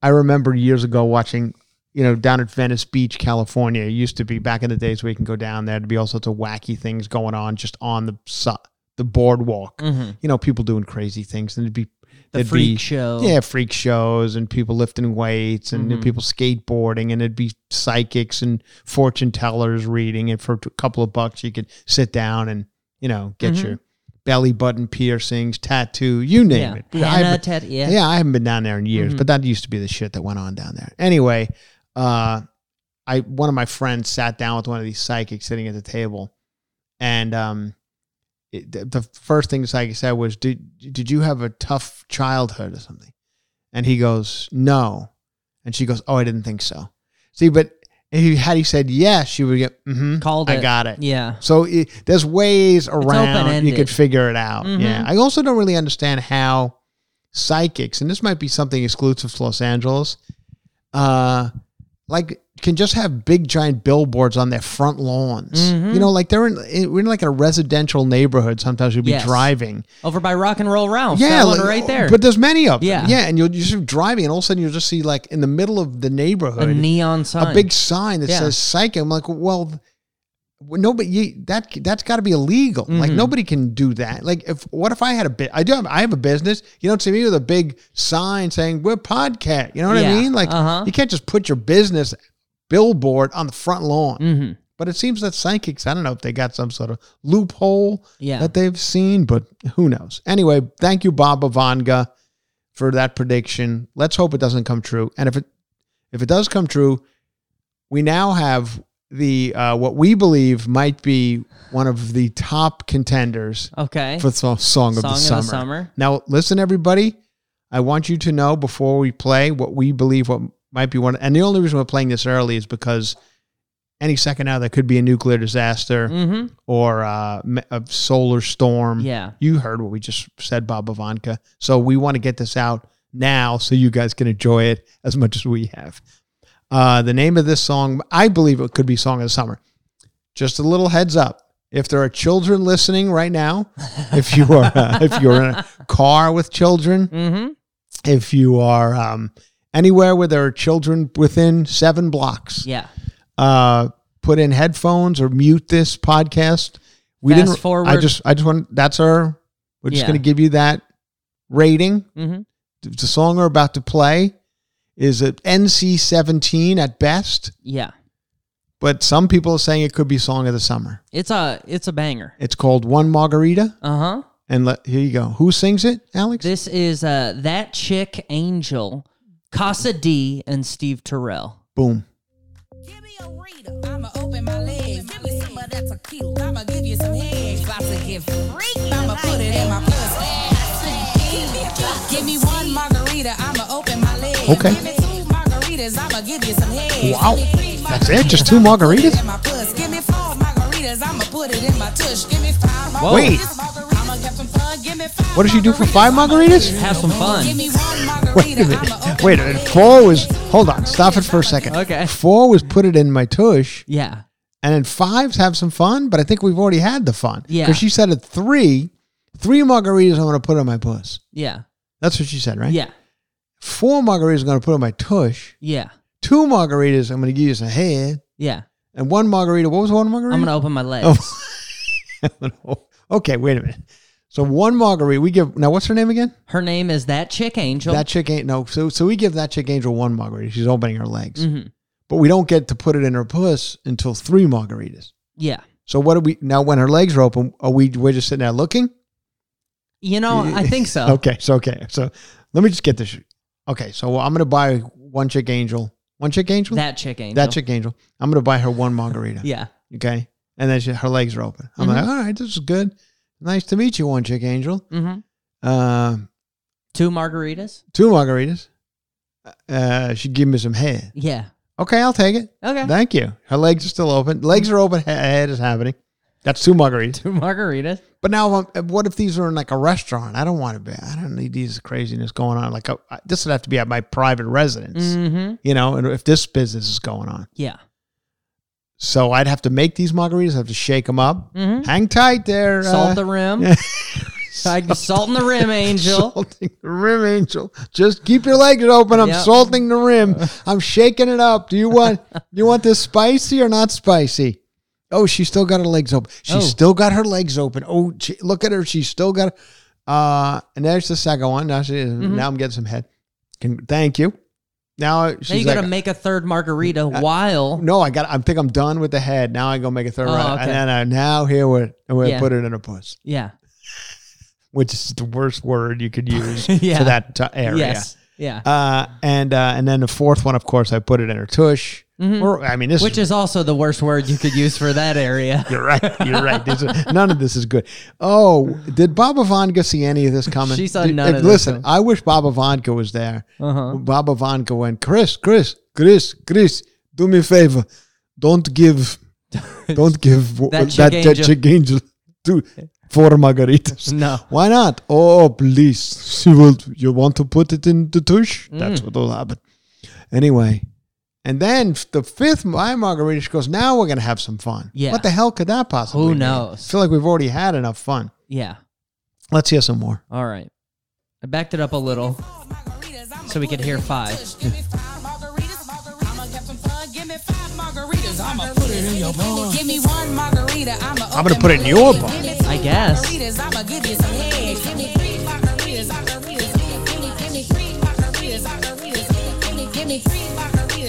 Speaker 1: I remember years ago watching, you know, down at Venice Beach, California. It used to be back in the days where you can go down there to be all sorts of wacky things going on just on the su- the boardwalk.
Speaker 2: hmm
Speaker 1: You know, people doing crazy things, and it'd be
Speaker 2: The
Speaker 1: there'd
Speaker 2: freak
Speaker 1: be-
Speaker 2: show.
Speaker 1: yeah, freak shows and people lifting weights and
Speaker 2: Mhm.
Speaker 1: people skateboarding and it'd be psychics and fortune tellers reading and for a couple of bucks you could sit down and you know get
Speaker 2: Mhm.
Speaker 1: your belly button piercings, tattoo, you name
Speaker 2: Yeah.
Speaker 1: it.
Speaker 2: Henna,
Speaker 1: I,
Speaker 2: tat- yeah.
Speaker 1: yeah, I haven't been down there in years,
Speaker 2: Mhm.
Speaker 1: but that used to be the shit that went on down there. Anyway, uh, I one of my friends sat down with one of these psychics sitting at the table, and um, it, the, the first thing the psychic said was, "Did did you have a tough childhood or something?" And he goes, "No," and she goes, "Oh, I didn't think so." See, but if he had he said yes, she would get mm-hmm,
Speaker 2: Called
Speaker 1: I
Speaker 2: it.
Speaker 1: got it.
Speaker 2: Yeah.
Speaker 1: So it, there's ways around you could figure it out.
Speaker 2: Mhm.
Speaker 1: Yeah. I also don't really understand how psychics, and this might be something exclusive to Los Angeles, uh, like can just have big giant billboards on their front lawns.
Speaker 2: Mhm.
Speaker 1: You know, like they're in we're in like a residential neighborhood. Sometimes you'll be
Speaker 2: Yes.
Speaker 1: driving.
Speaker 2: Over by Rock and Roll Ralph.
Speaker 1: yeah, like-
Speaker 2: right there.
Speaker 1: But there's many of them.
Speaker 2: Yeah.
Speaker 1: Yeah, and you'll you're just driving, and all of a sudden you'll just see like in the middle of the neighborhood a
Speaker 2: neon sign.
Speaker 1: a big sign that
Speaker 2: Yeah.
Speaker 1: says "Psycho." I'm like, well, nobody you, that that's got to be illegal. Like
Speaker 2: Mhm.
Speaker 1: nobody can do that. Like if what if I had a bit? I do. Have, I have a business. You don't see me with a big sign saying we're podcast. You know what
Speaker 2: Yeah.
Speaker 1: I mean? Like
Speaker 2: Uh-huh.
Speaker 1: you can't just put your business billboard on the front lawn.
Speaker 2: hmm
Speaker 1: But it seems that psychics. I don't know if they got some sort of loophole
Speaker 2: Yeah.
Speaker 1: that they've seen, but who knows? Anyway, thank you, Bob Avanga, for that prediction. Let's hope it doesn't come true. And if it if it does come true, we now have the uh, what we believe might be one of the top contenders
Speaker 2: Okay.
Speaker 1: for the song, of,
Speaker 2: Song
Speaker 1: the,
Speaker 2: of
Speaker 1: summer.
Speaker 2: the summer.
Speaker 1: Now, listen, everybody. I want you to know before we play what we believe what might be one. And the only reason we're playing this early is because any second now there could be a nuclear disaster
Speaker 2: Mm-hmm.
Speaker 1: or uh, a solar storm.
Speaker 2: Yeah.
Speaker 1: You heard what we just said, Bob Ivanka. So we want to get this out now so you guys can enjoy it as much as we have. Uh, the name of this song, I believe it could be Song of the Summer. Just a little heads up. If there are children listening right now, if you are uh, if you're in a car with children,
Speaker 2: Mm-hmm.
Speaker 1: if you are um, anywhere where there are children within seven blocks,
Speaker 2: Yeah.
Speaker 1: uh, put in headphones or mute this podcast. We
Speaker 2: Fast
Speaker 1: didn't.
Speaker 2: forward.
Speaker 1: I just. I just want. That's our. We're just
Speaker 2: Yeah.
Speaker 1: going to give you that rating.
Speaker 2: Mm-hmm.
Speaker 1: The song we're about to play is at NC seventeen at best,
Speaker 2: Yeah.
Speaker 1: but some people are saying it could be song of the summer.
Speaker 2: It's a it's a banger.
Speaker 1: It's called One Margarita,
Speaker 2: Uh huh.
Speaker 1: and let, here you go. Who sings it, Alex?
Speaker 2: This is uh that chick Angel, Casa Di, and Steve Terrell.
Speaker 1: Boom.
Speaker 3: Give me a reader. I'ma open my legs. Give me some of that tequila. I'ma give you some head. About to get freaky. I'ma put it in my pussy. Give me one margarita. I'ma open my legs.
Speaker 1: Okay.
Speaker 3: Give me two margaritas. I'ma give you some head.
Speaker 1: Wow.
Speaker 3: Give me three
Speaker 1: That's it? Just two margaritas?
Speaker 3: In my puss. Give me four margaritas. I'ma put it in my tush. Give me five
Speaker 2: Whoa.
Speaker 1: Wait.
Speaker 3: I'ma have some fun. Give me five
Speaker 1: What does she do for five margaritas?
Speaker 2: Have some fun.
Speaker 3: Give me one margarita.
Speaker 1: Wait a
Speaker 3: I'ma
Speaker 1: minute.
Speaker 3: open
Speaker 1: Wait a minute. Four was. Hold on. Stop it for a second.
Speaker 2: Okay.
Speaker 1: Four was put it in my tush.
Speaker 2: Yeah.
Speaker 1: And then fives have some fun, but I think we've already had the fun.
Speaker 2: Yeah.
Speaker 1: Because she said at three, three margaritas I'm going to put on my puss.
Speaker 2: Yeah.
Speaker 1: That's what she said, right?
Speaker 2: Yeah.
Speaker 1: Four margaritas I'm going to put on my tush.
Speaker 2: Yeah.
Speaker 1: Two margaritas I'm going to give you some head.
Speaker 2: Yeah.
Speaker 1: And one margarita, what was one margarita?
Speaker 2: I'm gonna open my legs.
Speaker 1: Oh. okay, wait a minute. So one margarita, we give now. What's her name again?
Speaker 2: Her name is that chick Angel.
Speaker 1: That chick ain't no. So so we give that chick Angel one margarita. She's opening her legs,
Speaker 2: Mhm.
Speaker 1: but we don't get to put it in her puss until three margaritas.
Speaker 2: Yeah.
Speaker 1: So what do we now? When her legs are open, are we we're just sitting there looking?
Speaker 2: You know, I think so.
Speaker 1: Okay, so okay, so let me just get this. Okay, so I'm gonna buy one chick Angel, one chick Angel,
Speaker 2: That chick Angel.
Speaker 1: that chick Angel. I'm gonna buy her one margarita.
Speaker 2: Yeah.
Speaker 1: Okay, and then she, her legs are open. I'm like,
Speaker 2: Mhm.
Speaker 1: all right, this is good. Nice to meet you, one chick Angel.
Speaker 2: Mm-hmm.
Speaker 1: Um,
Speaker 2: Two margaritas.
Speaker 1: two margaritas. Uh, she give me some head.
Speaker 2: Yeah.
Speaker 1: Okay, I'll take it.
Speaker 2: Okay.
Speaker 1: Thank you. Her legs are still open. Legs are open. he- Head is happening. That's two margaritas.
Speaker 2: Two margaritas.
Speaker 1: But now, um, what if these are in like a restaurant? I don't want to be. I don't need these craziness going on. Like a, I- this would have to be at my private residence.
Speaker 2: Mm-hmm.
Speaker 1: You know, and if this business is going on,
Speaker 2: Yeah.
Speaker 1: so I'd have to make these margaritas. I have to shake them up.
Speaker 2: Mhm.
Speaker 1: Hang tight there.
Speaker 2: Salt
Speaker 1: uh,
Speaker 2: the rim.
Speaker 1: yeah.
Speaker 2: I salt in the rim, Angel.
Speaker 1: Salting the rim, Angel. Just keep your legs open. I'm
Speaker 2: Yep.
Speaker 1: salting the rim. I'm shaking it up. Do you want you want this spicy or not spicy? Oh, she still got her legs open. She's
Speaker 2: Oh.
Speaker 1: still got her legs open. Oh, she, look at her. She's still got. Uh, and there's the second one. Now she. Now I'm getting some head. Can, thank you. Now she's
Speaker 2: Mm-hmm. Now you
Speaker 1: like,
Speaker 2: got to make a third margarita while.
Speaker 1: no, I got. I think I'm done with the head. Now I go make a third
Speaker 2: Oh, okay.
Speaker 1: and then uh, now here we're we're
Speaker 2: Yeah.
Speaker 1: put it in a puss,
Speaker 2: Yeah.
Speaker 1: which is the worst word you could use
Speaker 2: Yeah.
Speaker 1: for that t- area.
Speaker 2: Yes. Yeah.
Speaker 1: Uh, and uh, and then the fourth one, of course, I put it in her tush. Or I mean, this
Speaker 2: Mm-hmm. Which is also the worst word you could use for that area.
Speaker 1: You're right. You're right. This is- none of this is good. Oh, did Baba Vanka see any of this coming?
Speaker 2: She saw
Speaker 1: Did-
Speaker 2: none of this
Speaker 1: Listen. I wish Baba Vanka was there.
Speaker 2: Uh-huh.
Speaker 1: Baba Vanka went, Chris, Chris, Chris, Chris, do me a favor. Don't give, don't give
Speaker 2: That
Speaker 1: that,
Speaker 2: chick
Speaker 1: that
Speaker 2: angel.
Speaker 1: chick angel to four margaritas.
Speaker 2: No.
Speaker 1: Why not? Oh, please. She will. You want to put it in the tush?
Speaker 2: Mm.
Speaker 1: That's what will happen. Anyway, and then the fifth my margarita, she goes, now we're gonna have some fun.
Speaker 2: Yeah.
Speaker 1: What the hell could that possibly? Be?
Speaker 2: Who
Speaker 1: mean?
Speaker 2: knows?
Speaker 1: I feel like we've already had enough fun.
Speaker 2: Yeah.
Speaker 1: Let's hear some more.
Speaker 2: All right. I backed it up a little so we could hear five.
Speaker 3: Give me one margarita, I'ma
Speaker 1: I'm gonna put it in your butt.
Speaker 2: I guess.
Speaker 3: I'ma give you some head. Give me three margaritas, margaritas. Give me, give me three margaritas, margaritas. Give me, give me three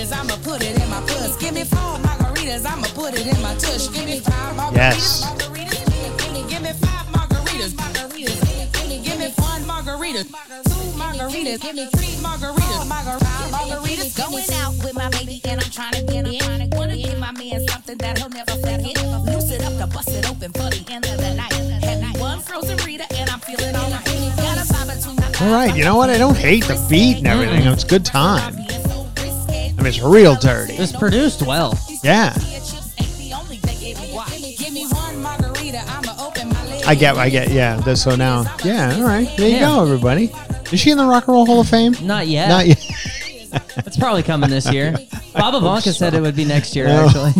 Speaker 3: margaritas, I'ma put it in my puss. Give me four margaritas, I'ma put it in my tush. Give me five margaritas,
Speaker 1: Yes.
Speaker 3: margaritas. Give me, five margaritas, margaritas. Give me, one margarita, two margaritas. Give me three margaritas, margaritas, margaritas. Going out with my baby and I'm trying to get in. Wanna give my man something that he'll never forget. Loose it up to bust it open for the end of the night. Had one frozen Rita and I'm feeling alright. Got a vibe between my
Speaker 1: All right, you know what? I don't hate the beat and everything. It's a good time. I mean, it's real dirty.
Speaker 2: It's produced well.
Speaker 1: Yeah,
Speaker 3: Give me one margarita, I'ma open my legs.
Speaker 1: I get, I get. Yeah, that's so now. Yeah, all right. There you
Speaker 2: Yeah.
Speaker 1: go, everybody. Is she in the Rock and Roll Hall of Fame?
Speaker 2: Not yet.
Speaker 1: Not yet.
Speaker 2: It's probably coming this year. Baba Vanka said it would be next year,
Speaker 1: Oh.
Speaker 2: actually.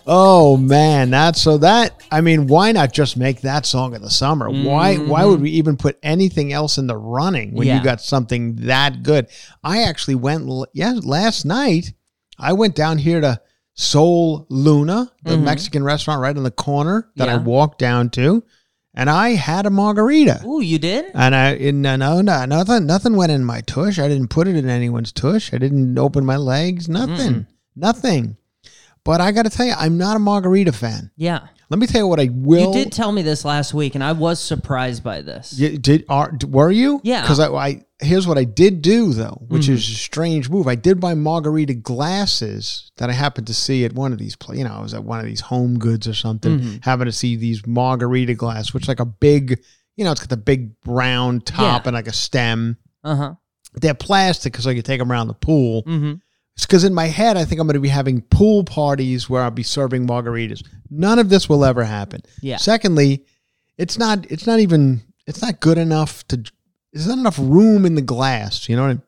Speaker 1: Oh man, that's so that I mean, why not just make that song of the summer? Why why would we even put anything else in the running when
Speaker 2: Yeah.
Speaker 1: you got something that good? I actually went yeah, last night. I went down here to Soul Luna, the Mexican restaurant right on the corner that I
Speaker 2: Mm-hmm.
Speaker 1: Walked down to, and I had a margarita.
Speaker 2: Ooh, you did?
Speaker 1: And I in no no no nothing nothing went in my tush. I didn't put it in anyone's tush. I didn't open my legs. Nothing. Nothing. But I got to tell you, I'm not a margarita fan.
Speaker 2: Yeah.
Speaker 1: Let me tell you what I will.
Speaker 2: You did tell me this last week, and I was surprised by this.
Speaker 1: You did are were you?
Speaker 2: Yeah.
Speaker 1: Because I, I here's what I did do though, which
Speaker 2: Mm-hmm.
Speaker 1: is a strange move. I did buy margarita glasses that I happened to see at one of these. You know, I was at one of these Home Goods or something.
Speaker 2: Mm-hmm.
Speaker 1: Happened to see these margarita glass, which like a big. You know, it's got the big round top
Speaker 2: Yeah.
Speaker 1: and like a stem.
Speaker 2: Uh huh.
Speaker 1: They're plastic, so you can take them around the pool.
Speaker 2: Mm-hmm.
Speaker 1: It's because in my head, I think I'm going to be having pool parties where I'll be serving margaritas. None of this will ever happen.
Speaker 2: Yeah.
Speaker 1: Secondly, it's not. It's not even. It's not good enough to. There's not enough room in the glass. You know what I mean?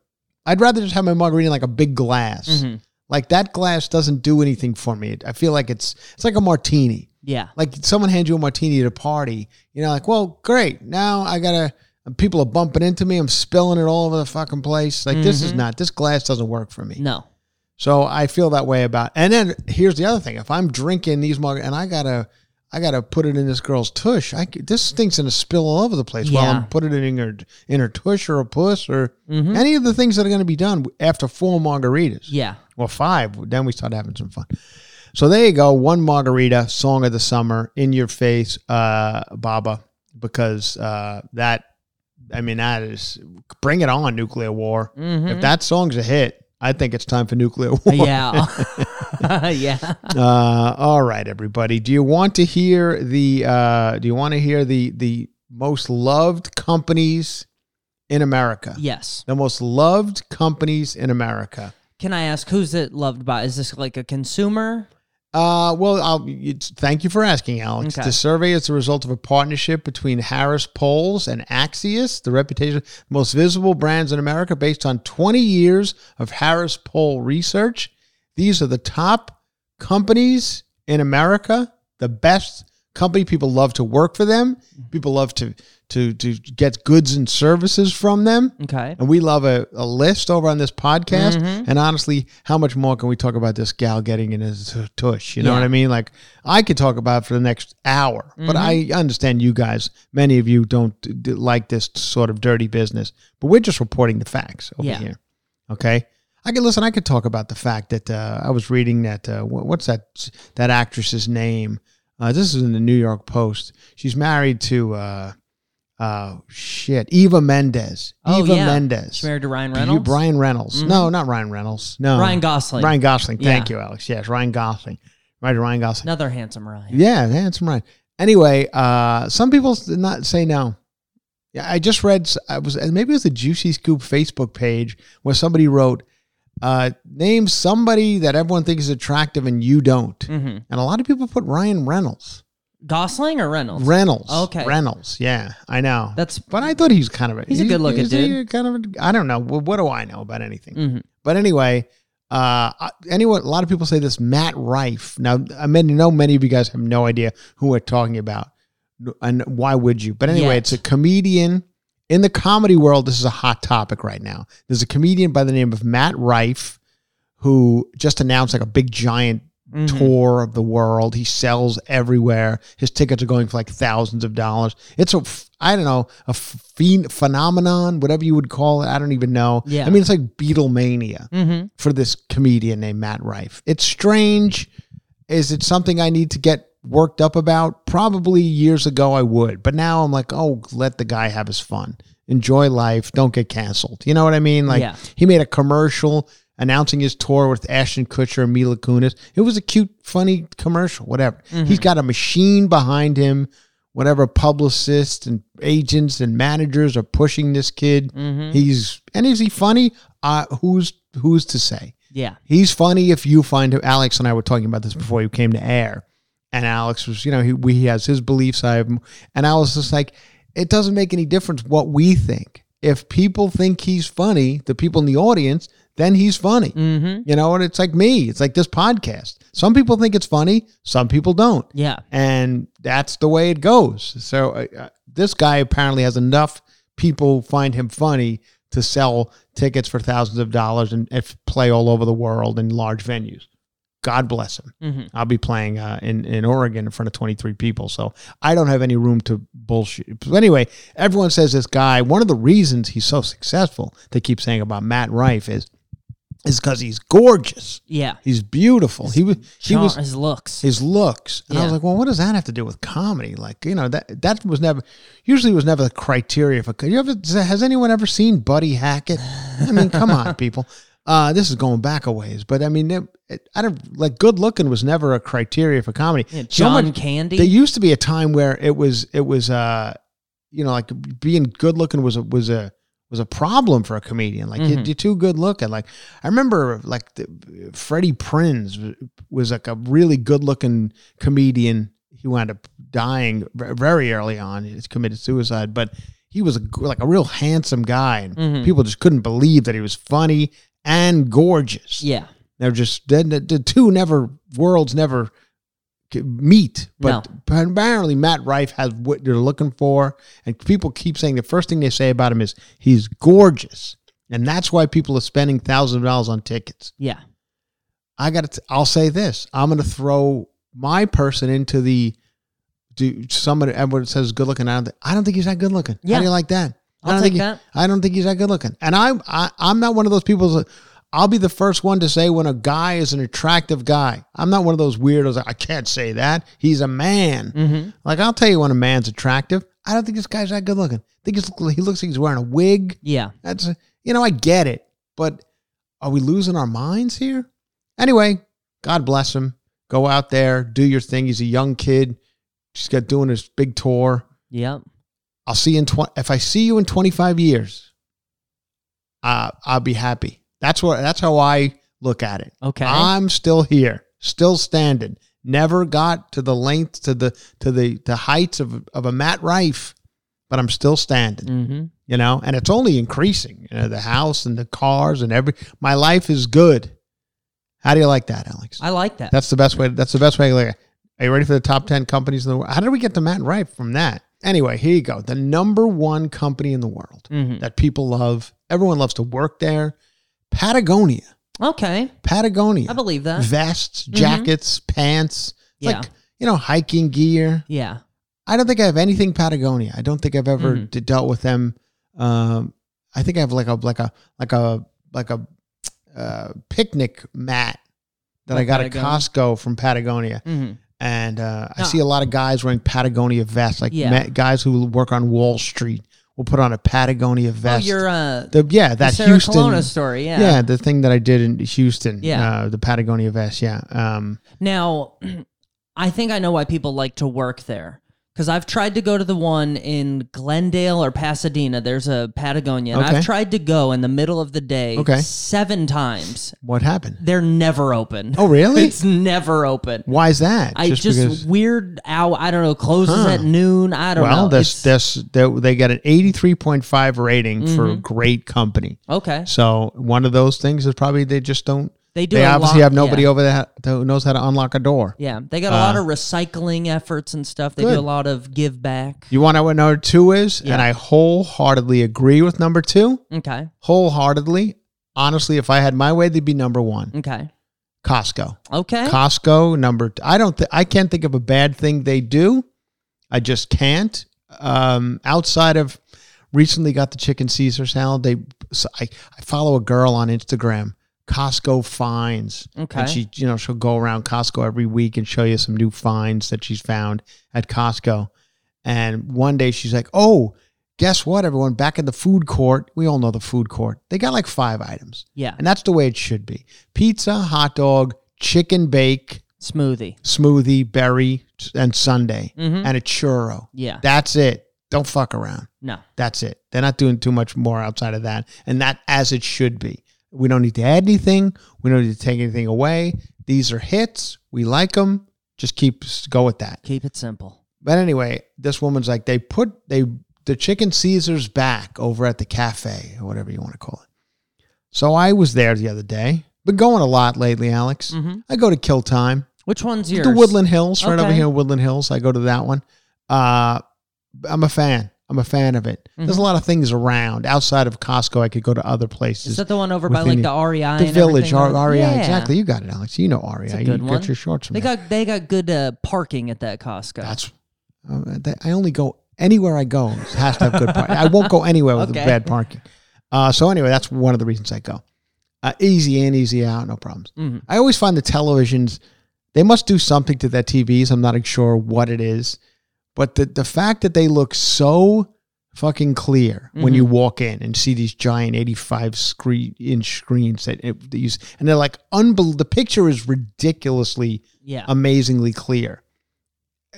Speaker 1: I'd rather just have my margarita in like a big glass,
Speaker 2: Mhm.
Speaker 1: Like that glass doesn't do anything for me. I feel like it's it's like a martini.
Speaker 2: Yeah.
Speaker 1: Like someone hands you a martini at a party, you know, like, well, great. Now I gotta. People are bumping into me. I'm spilling it all over the fucking place. Like this is not. This glass doesn't work for me.
Speaker 2: No.
Speaker 1: So I feel that way about. And then here's the other thing: if I'm drinking these mug and I gotta, I gotta put it in this girl's tush. I this thing's gonna spill all over the place while
Speaker 2: Yeah.
Speaker 1: I'm putting it in her in her tush or a puss or
Speaker 2: Mm-hmm.
Speaker 1: any of the things that are gonna be done after four margaritas.
Speaker 2: Yeah.
Speaker 1: Well, five. Then we start having some fun. So there you go. One margarita, song of the summer, in your face, uh, Baba, because uh, that. I mean, that is bring it on, nuclear war. If that song's a hit, I think it's time for nuclear war.
Speaker 2: Yeah. yeah.
Speaker 1: Uh, all right, everybody. Do you want to hear the? Uh, do you want to hear the the most loved companies in America?
Speaker 2: Yes.
Speaker 1: The most loved companies in America.
Speaker 2: Can I ask who's it loved by? Is this like a consumer?
Speaker 1: Uh, well, I'll, it's, thank you for asking, Alex.
Speaker 2: Okay.
Speaker 1: The survey is the result of a partnership between Harris Polls and Axios, the reputation most visible brands in America, based on 20 years of Harris Poll research. These are the top companies in America, the best company. People love to work for them. People love to to to get goods and services from them.
Speaker 2: Okay.
Speaker 1: And we love a, a list over on this podcast. And honestly, how much more can we talk about this gal getting in his tush? You know
Speaker 2: Yeah.
Speaker 1: what I mean? Like, I could talk about it for the next hour, but I understand you guys, many of you don't d- d- like this sort of dirty business, but we're just reporting the facts over
Speaker 2: Yeah.
Speaker 1: here. Okay. I could listen. I could talk about the fact that uh, I was reading that. Uh, what's that? That actress's name? Uh, this is in the New York Post. She's married to uh, shit Eva Mendes.
Speaker 2: Oh,
Speaker 1: Eva
Speaker 2: yeah.
Speaker 1: Mendes.
Speaker 2: She's married to Ryan
Speaker 1: You-
Speaker 2: Reynolds. Mm-hmm.
Speaker 1: Brian Reynolds. No, not Ryan Reynolds. No,
Speaker 2: Ryan Gosling.
Speaker 1: Ryan Gosling. Thank
Speaker 2: Yeah.
Speaker 1: you, Alex. Yes, Ryan Gosling. Right, Ryan Gosling.
Speaker 2: Another handsome Ryan.
Speaker 1: Yeah, handsome Ryan. Anyway, uh, some people did not say no. Yeah, I just read. I was maybe it was the Juicy Scoop Facebook page where somebody wrote, uh, "Name somebody that everyone thinks is attractive and you don't."
Speaker 2: Mm-hmm.
Speaker 1: And a lot of people put Ryan Reynolds.
Speaker 2: Gosling or Reynolds?
Speaker 1: Reynolds.
Speaker 2: Okay.
Speaker 1: Reynolds. Yeah, I know.
Speaker 2: That's
Speaker 1: But I thought he's kind of a
Speaker 2: He's a good-looking
Speaker 1: he's a
Speaker 2: dude.
Speaker 1: Kind of, a, I don't know. What, what do I know about anything?
Speaker 2: Mhm.
Speaker 1: But anyway, uh, anyone, a lot of people say this Matt Rife. Now, I mean, know many of you guys have no idea who we're talking about, and why would you? But anyway,
Speaker 2: Yet.
Speaker 1: it's a comedian in the comedy world. This is a hot topic right now. There's a comedian by the name of Matt Rife who just announced like a big giant
Speaker 2: Mm-hmm.
Speaker 1: tour of the world. He sells everywhere. His tickets are going for like thousands of dollars. It's a, I don't know, a phen- phenomenon, whatever you would call it. I don't even know.
Speaker 2: Yeah.
Speaker 1: I mean, it's like Beatlemania
Speaker 2: Mhm.
Speaker 1: for this comedian named Matt Rife. It's strange. Is it something I need to get worked up about? Probably years ago I would, but now I'm like, oh, let the guy have his fun. Enjoy life. Don't get canceled. You know what I mean? Like
Speaker 2: Yeah.
Speaker 1: he made a commercial announcing his tour with Ashton Kutcher and Mila Kunis. It was a cute, funny commercial, whatever. He's got a machine behind him. Whatever publicists and agents and managers are pushing this kid. He's and is he funny? Uh, who's who's to say?
Speaker 2: Yeah.
Speaker 1: He's funny if you find him. Alex and I were talking about this before you came to air, and Alex was, you know, he, we, he has his beliefs. I have, and I was just like, it doesn't make any difference what we think. If people think he's funny, the people in the audience, then he's funny.
Speaker 2: Mm-hmm.
Speaker 1: You know, and it's like me. It's like this podcast. Some people think it's funny, some people don't
Speaker 2: Yeah.
Speaker 1: and that's the way it goes. So uh, uh, this guy apparently has enough people find him funny to sell tickets for thousands of dollars and if play all over the world in large venues. God bless him.
Speaker 2: Mhm.
Speaker 1: I'll be playing uh, in in Oregon in front of 23 people, so I don't have any room to bullshit. But anyway, everyone says this guy. One of the reasons he's so successful, they keep saying about Matt Rife is is because he's gorgeous.
Speaker 2: Yeah.
Speaker 1: He's beautiful. He was he was
Speaker 2: his looks.
Speaker 1: his looks. And I was like, well, what does that have to do with comedy? Like, you know, that that was never usually was never the criteria for you ever has anyone ever seen Buddy Hackett? I mean, come on, people. Uh, this is going back a ways, but I mean, it, it, I don't like good looking was never a criteria for comedy.
Speaker 2: Yeah,
Speaker 1: So
Speaker 2: John
Speaker 1: much-
Speaker 2: Candy.
Speaker 1: There used to be a time where it was it was uh, you know, like being good looking was a was a was a problem for a comedian. Like
Speaker 2: Mm-hmm.
Speaker 1: you're, you're too good looking. Like I remember, like the, Freddie Prinze was, was like a really good looking comedian. He wound up dying very early on. He committed suicide, but he was a, like a real handsome guy, and
Speaker 2: Mm-hmm.
Speaker 1: people just couldn't believe that he was funny and gorgeous.
Speaker 2: yeah.
Speaker 1: They're just the, the two never worlds never meet. But apparently, Matt Rife has what they're looking for, and people keep saying the first thing they say about him is he's gorgeous, and that's why people are spending thousands of dollars on tickets.
Speaker 2: Yeah.
Speaker 1: I got to. I'll say this: I'm going to throw my person into the. Do somebody everyone says good looking? I don't. Think, I don't think he's that good looking.
Speaker 2: Yeah.
Speaker 1: How do you like that? I
Speaker 2: I'll
Speaker 1: don't
Speaker 2: take
Speaker 1: think he-
Speaker 2: that.
Speaker 1: I don't think he's that good looking. And I'm I, I'm not one of those people. That, I'll be the first one to say when a guy is an attractive guy. I'm not one of those weirdos. I can't say that. He's a man.
Speaker 2: Mm-hmm.
Speaker 1: Like I'll tell you when a man's attractive. I don't think this guy's that good looking. I think he's, he looks like he's wearing a wig.
Speaker 2: Yeah.
Speaker 1: That's you know I get it, but are we losing our minds here? Anyway, God bless him. Go out there, do your thing. He's a young kid. Just got doing his big tour.
Speaker 2: Yep.
Speaker 1: I'll see you in tw- if I see you in 25 years, uh, I'll be happy. That's what that's how I look at it.
Speaker 2: Okay.
Speaker 1: I'm still here, still standing. Never got to the length to the to the the heights of of a Matt Rife, but I'm still standing.
Speaker 2: Mm-hmm.
Speaker 1: You know, and it's only increasing. You know, the house and the cars and every my life is good. How do you like that, Alex?
Speaker 2: I like that.
Speaker 1: That's the best way. That's the best way look. Are you ready for the top 10 companies in the world? How did we get to Matt Rife from that? Anyway, here you go. The number one company in the world
Speaker 2: Mhm.
Speaker 1: that people love. Everyone loves to work there. Patagonia.
Speaker 2: Okay.
Speaker 1: Patagonia.
Speaker 2: I believe that.
Speaker 1: Vests, jackets, pants. It's
Speaker 2: Yeah.
Speaker 1: like, you know, hiking gear.
Speaker 2: Yeah.
Speaker 1: I don't think I have anything Patagonia. I don't think I've ever
Speaker 2: Mhm.
Speaker 1: dealt with them. Um, I think I have like a like a like a like a uh, picnic mat that I
Speaker 2: Like
Speaker 1: got
Speaker 2: Patagonia?
Speaker 1: at Costco from Patagonia,
Speaker 2: Mm-hmm.
Speaker 1: and uh, I
Speaker 2: No.
Speaker 1: see a lot of guys wearing Patagonia vests, like
Speaker 2: Yeah.
Speaker 1: ma- guys who work on Wall Street will put on a Patagonia vest.
Speaker 2: Oh,
Speaker 1: vest.
Speaker 2: your uh,
Speaker 1: the yeah that
Speaker 2: Sarah
Speaker 1: Houston
Speaker 2: Colonna story. Yeah.
Speaker 1: yeah. the thing that I did in Houston
Speaker 2: Yeah.
Speaker 1: uh, the Patagonia vest yeah um
Speaker 2: Now, I think I know why people like to work there. Because I've tried to go to the one in Glendale or Pasadena. There's a Patagonia. And
Speaker 1: Okay.
Speaker 2: I've tried to go in the middle of the day
Speaker 1: Okay.
Speaker 2: seven times.
Speaker 1: what happened
Speaker 2: They're never open.
Speaker 1: oh really
Speaker 2: it's never open.
Speaker 1: why is that
Speaker 2: I just,
Speaker 1: because-
Speaker 2: weird hour. I don't know. Closes
Speaker 1: Huh.
Speaker 2: at noon. I don't
Speaker 1: well,
Speaker 2: know.
Speaker 1: this
Speaker 2: It's-
Speaker 1: this they, they got an eighty three point five rating for
Speaker 2: Mm-hmm.
Speaker 1: great company.
Speaker 2: okay.
Speaker 1: So one of those things is probably they just don't.
Speaker 2: They do.
Speaker 1: They
Speaker 2: a
Speaker 1: obviously
Speaker 2: lot-
Speaker 1: have nobody
Speaker 2: yeah.
Speaker 1: over there who knows how to unlock a door.
Speaker 2: Yeah, they got a lot
Speaker 1: Uh,
Speaker 2: of recycling efforts and stuff. They
Speaker 1: good.
Speaker 2: do a lot of give back.
Speaker 1: You want to know what number two is?
Speaker 2: Yeah.
Speaker 1: And I wholeheartedly agree with number two.
Speaker 2: Okay.
Speaker 1: Wholeheartedly. Honestly, if I had my way, they'd be number one.
Speaker 2: Okay.
Speaker 1: Costco.
Speaker 2: Okay.
Speaker 1: Costco number. I don't. Th- I can't think of a bad thing they do. I just can't. Um, outside of recently got the chicken Caesar salad. They. So I I follow a girl on Instagram. Costco finds.
Speaker 2: Okay.
Speaker 1: And she, you know, she'll go around Costco every week and show you some new finds that she's found at Costco. And one day she's like, "Oh, guess what, everyone? Back in the food court, we all know the food court. They got like five items,
Speaker 2: yeah.
Speaker 1: and that's the way it should be: pizza, hot dog, chicken bake,
Speaker 2: Smoothie.
Speaker 1: smoothie, berry, and sundae,
Speaker 2: Mhm.
Speaker 1: and a churro.
Speaker 2: Yeah.
Speaker 1: That's it. Don't fuck around.
Speaker 2: No.
Speaker 1: That's it. They're not doing too much more outside of that, and that as it should be. We don't need to add anything. We don't need to take anything away. These are hits. We like them. Just keep go with that.
Speaker 2: Keep it simple.
Speaker 1: But anyway, this woman's like they put they the chicken Caesars back over at the cafe or whatever you want to call it. So I was there the other day. Been going a lot lately, Alex.
Speaker 2: Mhm.
Speaker 1: I go to Kill Time.
Speaker 2: Which one's yours?
Speaker 1: The Woodland Hills, right over here Woodland Hills. I go to that one. Uh, I'm a fan. I'm a fan of it. There's a lot of things around outside of Costco. I could go to other places.
Speaker 2: Mm-hmm. Is that the one over by like the REI?
Speaker 1: the
Speaker 2: and
Speaker 1: village? R- REI.
Speaker 2: Yeah.
Speaker 1: Exactly. You got it, Alex. You know REI. you
Speaker 2: good
Speaker 1: get your shorts from
Speaker 2: They
Speaker 1: there.
Speaker 2: got they got good uh, parking at that Costco.
Speaker 1: That's. Uh, that- I only go anywhere I go it has to have good parking. I won't go anywhere with
Speaker 2: Okay.
Speaker 1: bad parking. Uh, so anyway, that's one of the reasons I go. Uh, easy in, easy out, no problems.
Speaker 2: Mhm.
Speaker 1: I always find the televisions. They must do something to their TVs. I'm not sure what it is, but the the fact that they look so fucking clear when
Speaker 2: Mm-hmm.
Speaker 1: you walk in and see these giant 85 screen inch screens that, it, that use, and they're like unbel- The picture is ridiculously
Speaker 2: yeah.
Speaker 1: amazingly clear.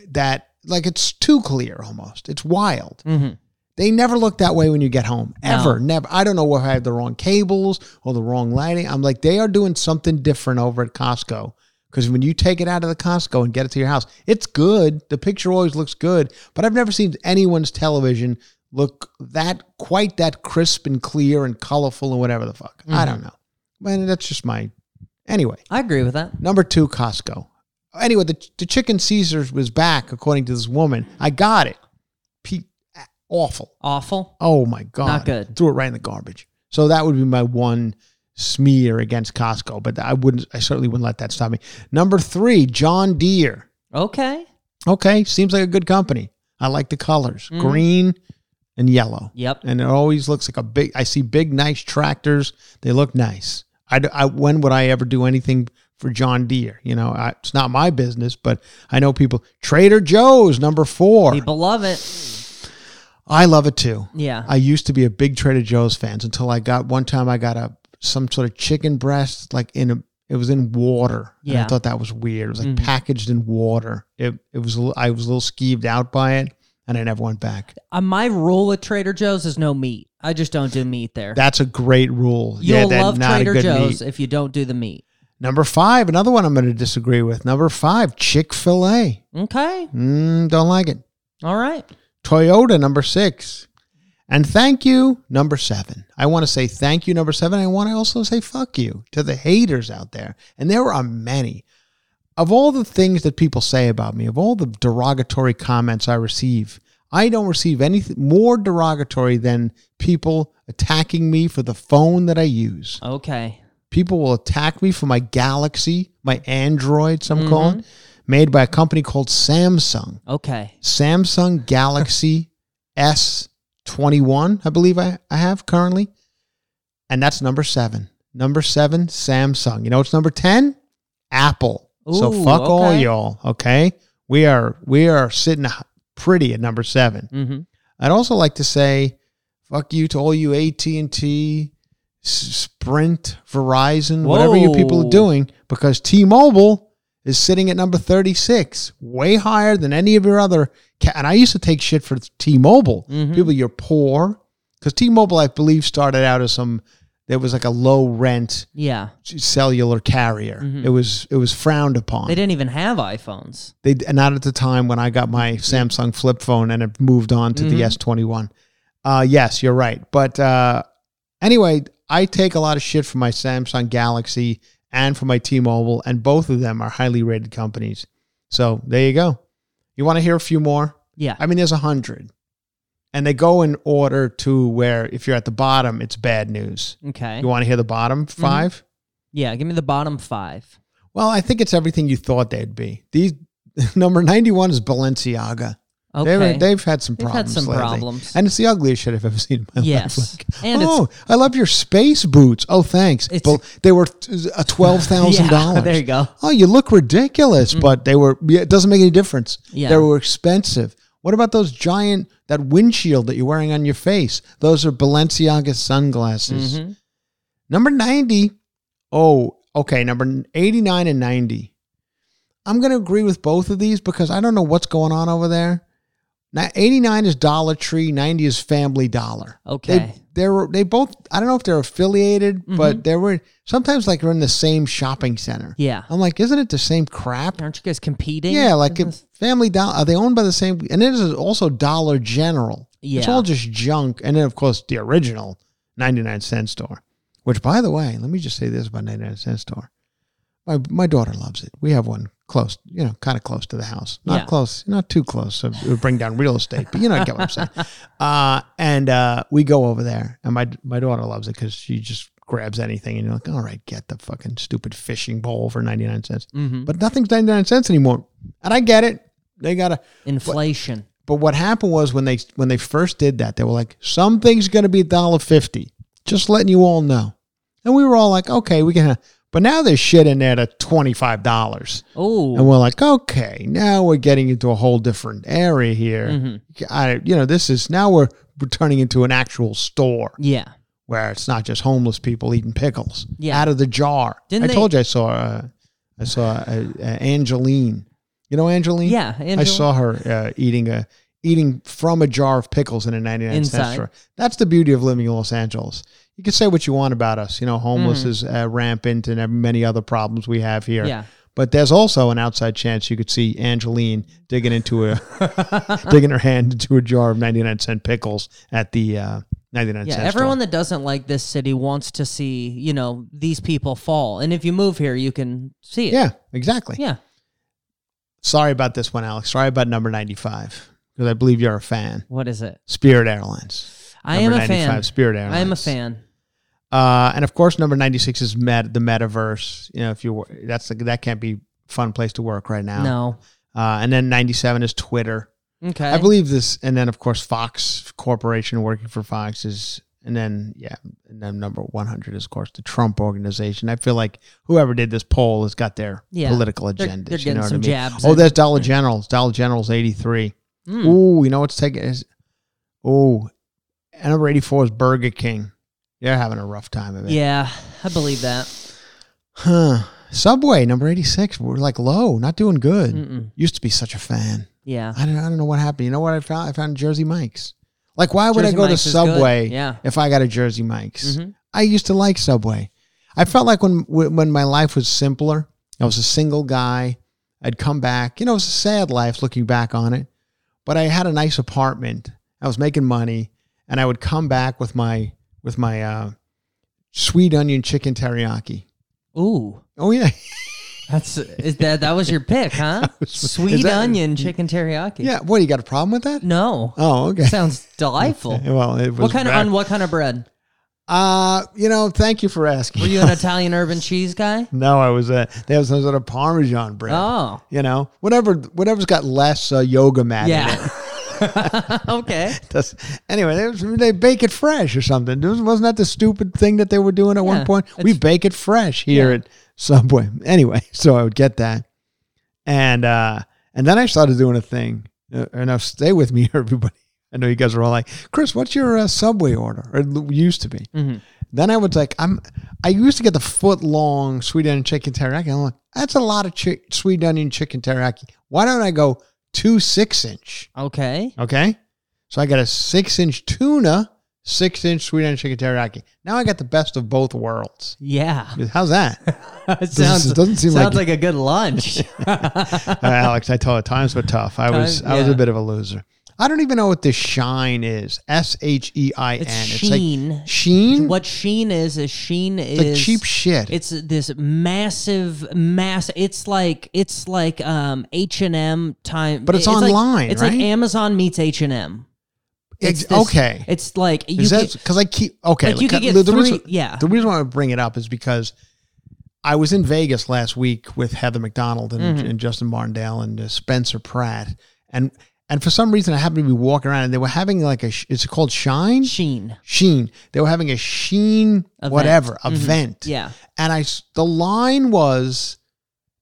Speaker 1: That like it's too clear almost. It's wild.
Speaker 2: hmm
Speaker 1: They never look that way when you get home. Ever.
Speaker 2: No.
Speaker 1: Never. I don't know if I have the wrong cables or the wrong lighting. I'm like, they are doing something different over at Costco. Because when you take it out of the Costco and get it to your house, it's good. The picture always looks good. But I've never seen anyone's television look that quite that crisp and clear and colorful and whatever the fuck. I mm-hmm. don't know. Man, that's just my Anyway,
Speaker 2: I agree with that.
Speaker 1: number two, Costco. Anyway, the, the chicken Caesars was back, according to this woman. I got it. Pe- awful.
Speaker 2: Awful.
Speaker 1: Oh my god,
Speaker 2: Not good.
Speaker 1: Threw it right in the garbage. So that would be my one smear against Costco, but I wouldn't. I certainly wouldn't let that stop me. Number three, John Deere.
Speaker 2: Okay.
Speaker 1: Okay, seems like a good company. I like the colors,
Speaker 2: Mhm.
Speaker 1: green and yellow,
Speaker 2: Yep.
Speaker 1: and it always looks like a big. I see big, nice tractors. They look nice. I, I- when would I ever do anything for John Deere? You know, I, it's not my business, but I know people. Trader Joe's number four.
Speaker 2: People love it.
Speaker 1: I love it too.
Speaker 2: Yeah.
Speaker 1: I used to be a big Trader Joe's fans until I got one time I got a some sort of chicken breast like in a it was in water. And
Speaker 2: Yeah.
Speaker 1: I thought that was weird. It was like
Speaker 2: Mhm.
Speaker 1: packaged in water. It it was I was a little skeeved out by it and I never went back.
Speaker 2: Uh, my rule at Trader Joe's is no meat. I just don't do meat there.
Speaker 1: That's a great rule.
Speaker 2: You'll
Speaker 1: yeah, that's
Speaker 2: love Trader Joe's
Speaker 1: meat.
Speaker 2: if you don't do the meat.
Speaker 1: Number five, another one I'm going to disagree with. Number five, Chick Fil A.
Speaker 2: Okay.
Speaker 1: Mm, don't like it.
Speaker 2: All right.
Speaker 1: Toyota, number six. And thank you, number seven. I want to say thank you, number seven. I want to also say fuck you to the haters out there. And there are many. Of all the things that people say about me, of all the derogatory comments I receive, I don't receive anything more derogatory than people attacking me for the phone that I use.
Speaker 2: Okay.
Speaker 1: People will attack me for my Galaxy, my Android, some
Speaker 2: Mm-hmm.
Speaker 1: call it, made by a company called Samsung.
Speaker 2: Okay.
Speaker 1: Samsung Galaxy S21, I believe I, I have currently. And that's number seven. Number seven, Samsung. You know what's number 10? Apple. so
Speaker 2: Ooh,
Speaker 1: fuck all y'all. Okay. We are we are sitting pretty at number seven.
Speaker 2: Mm-hmm.
Speaker 1: I'd also like to say fuck you to all you AT&T, Sprint, Verizon, whatever you people are doing, because T-Mobile is sitting at number 36, way higher than any of your other. Ca- and I used to take shit for T-Mobile.
Speaker 2: Mhm.
Speaker 1: People, you're poor. Because T-Mobile, I believe, started out as some, there was like a low rent
Speaker 2: Yeah.
Speaker 1: cellular carrier.
Speaker 2: Mhm.
Speaker 1: It was it was frowned upon.
Speaker 2: They didn't even have iPhones.
Speaker 1: They not at the time when I got my Samsung flip phone and it moved on to the
Speaker 2: Mhm.
Speaker 1: S21. Uh, yes, you're right. But uh, anyway, I take a lot of shit from my Samsung Galaxy and for my T-Mobile, and both of them are highly rated companies. So there you go. You want to hear a few more?
Speaker 2: Yeah.
Speaker 1: I mean, there's a hundred, and they go in order to where if you're at the bottom, it's bad news.
Speaker 2: Okay.
Speaker 1: You want to hear the bottom mm-hmm. 5
Speaker 2: Yeah. Give me the bottom five.
Speaker 1: Well, I think it's everything you thought they'd be. These number 91 is Balenciaga.
Speaker 2: Okay.
Speaker 1: They've, they've had some
Speaker 2: They've had
Speaker 1: problems.
Speaker 2: some
Speaker 1: lately.
Speaker 2: problems.
Speaker 1: And it's the ugliest shit I've ever seen in my
Speaker 2: Yes.
Speaker 1: life. Like,
Speaker 2: And it's-
Speaker 1: oh, I love your space boots. Oh, thanks.
Speaker 2: It's-
Speaker 1: they were a twelve thousand
Speaker 2: Yeah,
Speaker 1: dollars.
Speaker 2: there you go.
Speaker 1: Oh, you look ridiculous, but they were. yeah, It doesn't make any difference.
Speaker 2: Yeah.
Speaker 1: They were expensive. What about those giant that windshield that you're wearing on your face? Those are Balenciaga sunglasses.
Speaker 2: Mhm.
Speaker 1: Number 90. Oh, okay. Number 89 and 90. I'm going to agree with both of these because I don't know what's going on over there. Now, 89 is Dollar Tree, 90 is Family Dollar.
Speaker 2: Okay.
Speaker 1: They, they're, they both, I don't know if they're affiliated,
Speaker 2: Mm-hmm.
Speaker 1: but they were sometimes like they're in the same shopping center.
Speaker 2: Yeah.
Speaker 1: I'm like, isn't it the same crap?
Speaker 2: Aren't you guys competing?
Speaker 1: Yeah, like Family Dollar, are they owned by the same? And it is also Dollar General.
Speaker 2: Yeah.
Speaker 1: It's all just junk. And then, of course, the original 99 cent store, which, by the way, let me just say this about 99 cent store. My, my daughter loves it. We have one close, you know, kind of close to the house. Not
Speaker 2: Yeah.
Speaker 1: close, not too close. So it would bring down real estate, but you know, I get what I'm saying. Uh, and uh, we go over there, and my my daughter loves it because she just grabs anything, and you're like, all right, get the fucking stupid fishing bowl for 99 cents.
Speaker 2: Mhm.
Speaker 1: But nothing's 99 cents anymore. And I get it. They got to,
Speaker 2: inflation.
Speaker 1: but what happened was when they when they first did that, they were like, something's going to be a dollar fifty. Just letting you all know. And we were all like, okay, we can. But now there's shit in there five dollars,
Speaker 2: Oh.
Speaker 1: and we're like, okay, now we're getting into a whole different area here.
Speaker 2: Mm-hmm.
Speaker 1: I, you know, this is now we're, we're turning into an actual store
Speaker 2: Yeah.
Speaker 1: where it's not just homeless people eating pickles
Speaker 2: Yeah.
Speaker 1: out of the jar.
Speaker 2: Didn't
Speaker 1: I
Speaker 2: they-
Speaker 1: told you I saw uh, I saw uh, uh, Angeline. You know Angeline?
Speaker 2: Yeah.
Speaker 1: I saw her uh, eating a eating from a jar of pickles in a 99 cent store. That's the beauty of living in Los Angeles. You can say what you want about us. You know, homeless is uh, rampant and many other problems we have here.
Speaker 2: Yeah.
Speaker 1: But there's also an outside chance you could see Angeline digging into a digging her hand into a jar of 99 cent pickles at the uh, 99
Speaker 2: Yeah,
Speaker 1: cent
Speaker 2: everyone
Speaker 1: store.
Speaker 2: that doesn't like this city wants to see, you know, these people fall. And if you move here, you can see it.
Speaker 1: Yeah, exactly.
Speaker 2: Yeah.
Speaker 1: Sorry about this one, Alex. Sorry about number 95 because I believe you're a fan.
Speaker 2: What is it?
Speaker 1: Spirit Airlines.
Speaker 2: I am a fan.
Speaker 1: Spirit Airlines.
Speaker 2: I am a fan.
Speaker 1: Uh, and of course, number 96 is met, the metaverse. You know, if you that's that can't be fun place to work right now.
Speaker 2: No.
Speaker 1: Uh, and then 97 is Twitter.
Speaker 2: Okay.
Speaker 1: I believe this, and then of course Fox Corporation working for Fox is, and then yeah, and then number one hundred is of course the Trump organization. I feel like whoever did this poll has got their
Speaker 2: Yeah.
Speaker 1: political
Speaker 2: They're- they're
Speaker 1: you
Speaker 2: getting
Speaker 1: know what
Speaker 2: some
Speaker 1: I mean?
Speaker 2: jabs
Speaker 1: Oh, there's Dollar Generals. Dollar Generals eighty three.
Speaker 2: Mm.
Speaker 1: Ooh, you know what's taking is, oh, and number eighty four is Burger King. They're having a rough time of it.
Speaker 2: Yeah, I believe that.
Speaker 1: Huh. Subway number eighty six. We're like low, not doing good.
Speaker 2: Mm-mm.
Speaker 1: Used to be such a fan.
Speaker 2: Yeah.
Speaker 1: I don't, I don't know what happened. You know what I found? I found Jersey Mike's. Like, why would
Speaker 2: Jersey
Speaker 1: I go
Speaker 2: Mike's
Speaker 1: to. Subway
Speaker 2: Yeah.
Speaker 1: if I got a Jersey Mike's?
Speaker 2: Mhm.
Speaker 1: I used to like Subway. I felt like when when my life was simpler, I was a single guy. I'd come back. You know, it was a sad life looking back on it, but I had a nice apartment. I was making money, and I would come back with my with my uh, sweet onion chicken teriyaki.
Speaker 2: Ooh.
Speaker 1: Oh yeah,
Speaker 2: That's is that that was your pick, huh?
Speaker 1: was-
Speaker 2: Sweet
Speaker 1: that-
Speaker 2: onion chicken teriyaki.
Speaker 1: yeah. What? You got a problem with that?
Speaker 2: No.
Speaker 1: Oh, okay.
Speaker 2: Sounds delightful.
Speaker 1: Well, it was
Speaker 2: what kind of on what kind of bread?
Speaker 1: Uh, you know, thank you for asking.
Speaker 2: Were you an Italian herb and cheese guy?
Speaker 1: No, I was. a. they have some sort of Parmesan bread.
Speaker 2: Oh.
Speaker 1: You know, whatever, whatever's got less uh, yoga mat in it.
Speaker 2: Yeah. okay.
Speaker 1: Anyway, they, was- they bake it fresh or something. Wasn't that the stupid thing that they were doing at
Speaker 2: Yeah,
Speaker 1: one point? We bake it fresh here
Speaker 2: Yeah.
Speaker 1: at Subway. Anyway, so I would get that, and uh, and then I started doing a thing. Uh, and now stay with me, everybody. I know you guys are all like, Chris, what's your uh, Subway order? Or it used to be.
Speaker 2: Mhm.
Speaker 1: Then I was like, I'm. I used to get the foot long sweet onion chicken teriyaki. I'm like, that's a lot of chi- sweet onion chicken teriyaki. Why don't I go two six inch?
Speaker 2: Okay.
Speaker 1: Okay, so I got a six inch tuna, six inch sweet onion chicken teriyaki. Now I got the best of both worlds.
Speaker 2: Yeah.
Speaker 1: How's that,
Speaker 2: it sounds,
Speaker 1: it doesn't seem
Speaker 2: sounds
Speaker 1: like-
Speaker 2: like, a good lunch.
Speaker 1: Uh, Alex? I told you times were tough. I was
Speaker 2: Time-
Speaker 1: I was
Speaker 2: yeah.
Speaker 1: a bit of a loser. I don't even know what this shine is. S H E I N.
Speaker 2: It's Sheen.
Speaker 1: like sheen.
Speaker 2: what Sheen is is Sheen is
Speaker 1: like cheap shit.
Speaker 2: It's this massive, mass. It's like it's like um H and M time,
Speaker 1: But it's
Speaker 2: like-
Speaker 1: online,
Speaker 2: it's
Speaker 1: right?
Speaker 2: like Amazon meets H and M.
Speaker 1: Ex- okay.
Speaker 2: It's like you
Speaker 1: Is that
Speaker 2: get,
Speaker 1: because I keep okay?
Speaker 2: like, you could
Speaker 1: the-
Speaker 2: get
Speaker 1: the
Speaker 2: three-
Speaker 1: reason,
Speaker 2: yeah.
Speaker 1: The reason why I bring it up is because I was in Vegas last week with Heather McDonald and,
Speaker 2: Mm-hmm.
Speaker 1: and Justin Martindale and uh, Spencer Pratt, and and for some reason I happened to be walking around and they were having like a it's called Shine
Speaker 2: Sheen.
Speaker 1: Sheen. They were having a Sheen
Speaker 2: Event.
Speaker 1: whatever
Speaker 2: Mhm.
Speaker 1: event.
Speaker 2: Yeah.
Speaker 1: and I the line was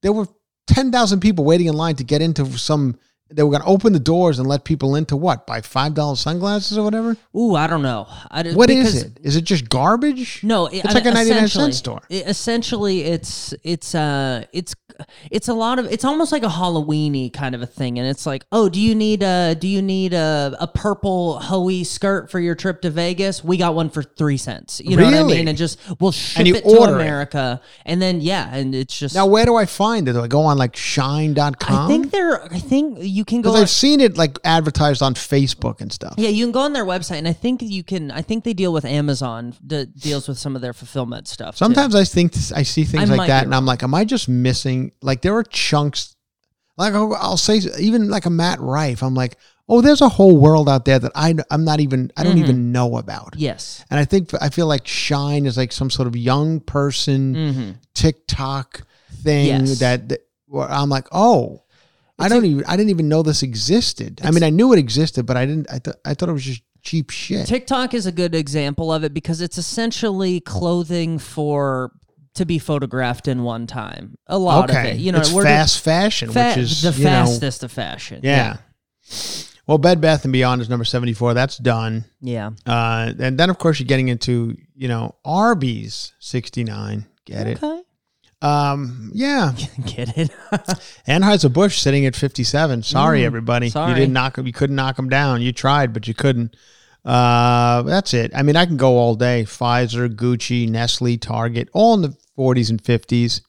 Speaker 1: there were ten thousand people waiting in line to get into some. They were going to open the doors and let people into what? Buy five dollars sunglasses or whatever.
Speaker 2: Ooh, I don't know. I, don't-
Speaker 1: what is it just garbage?
Speaker 2: No, it,
Speaker 1: It's
Speaker 2: I
Speaker 1: like a
Speaker 2: mean,
Speaker 1: 99 cent store.
Speaker 2: it- essentially, it's it's uh it's it's a lot of it's almost like a Halloweeny kind of a thing, and it's like, oh, do you need a do you need a, a purple Hoey skirt for your trip to Vegas? We got one for three cents. You know what I mean? And just we'll ship it to
Speaker 1: order it.
Speaker 2: America, and then yeah, and it's just
Speaker 1: Now, where do I find it? Do I go on like shine.com?
Speaker 2: I think they're I think you can go.
Speaker 1: Because I've seen it like advertised on Facebook and stuff.
Speaker 2: yeah, you can go on their website, and I think you can. I think they deal with Amazon that deals with some of their fulfillment stuff. too.
Speaker 1: Sometimes I think I see things
Speaker 2: I
Speaker 1: like that, and I'm like, am I just missing? Like there are chunks. Like I'll, I'll say, even like a Matt Rife, I'm like, oh, there's a whole world out there that I I'm not even I don't
Speaker 2: Mm-hmm.
Speaker 1: even know about.
Speaker 2: yes,
Speaker 1: And I think I feel like Shine is like some sort of young person TikTok thing
Speaker 2: Mm-hmm. Yes.
Speaker 1: that, that where I'm like, oh, I don't even I didn't even know this existed. I mean, I knew it existed, but I didn't. I thought I thought it was just cheap shit.
Speaker 2: TikTok is a good example of it because it's essentially clothing for to be photographed in one time. A lot
Speaker 1: okay,
Speaker 2: of it, you know,
Speaker 1: it's fast fashion,
Speaker 2: fa-
Speaker 1: which is
Speaker 2: the
Speaker 1: you know,
Speaker 2: fastest of fashion.
Speaker 1: yeah. Well, Bed Bath and Beyond is number seventy four. That's done.
Speaker 2: yeah.
Speaker 1: Uh, and then of course you're getting into you know Arby's sixty nine. Get it? Um, yeah.
Speaker 2: get it?
Speaker 1: Anheuser Busch sitting at 57. Sorry,
Speaker 2: Mm,
Speaker 1: everybody.
Speaker 2: sorry.
Speaker 1: You didn't knock. You couldn't knock him down. You tried, but you couldn't. Uh, that's it. I mean, I can go all day. Pfizer, Gucci, Nestle, Target, all in the 40s and 50s.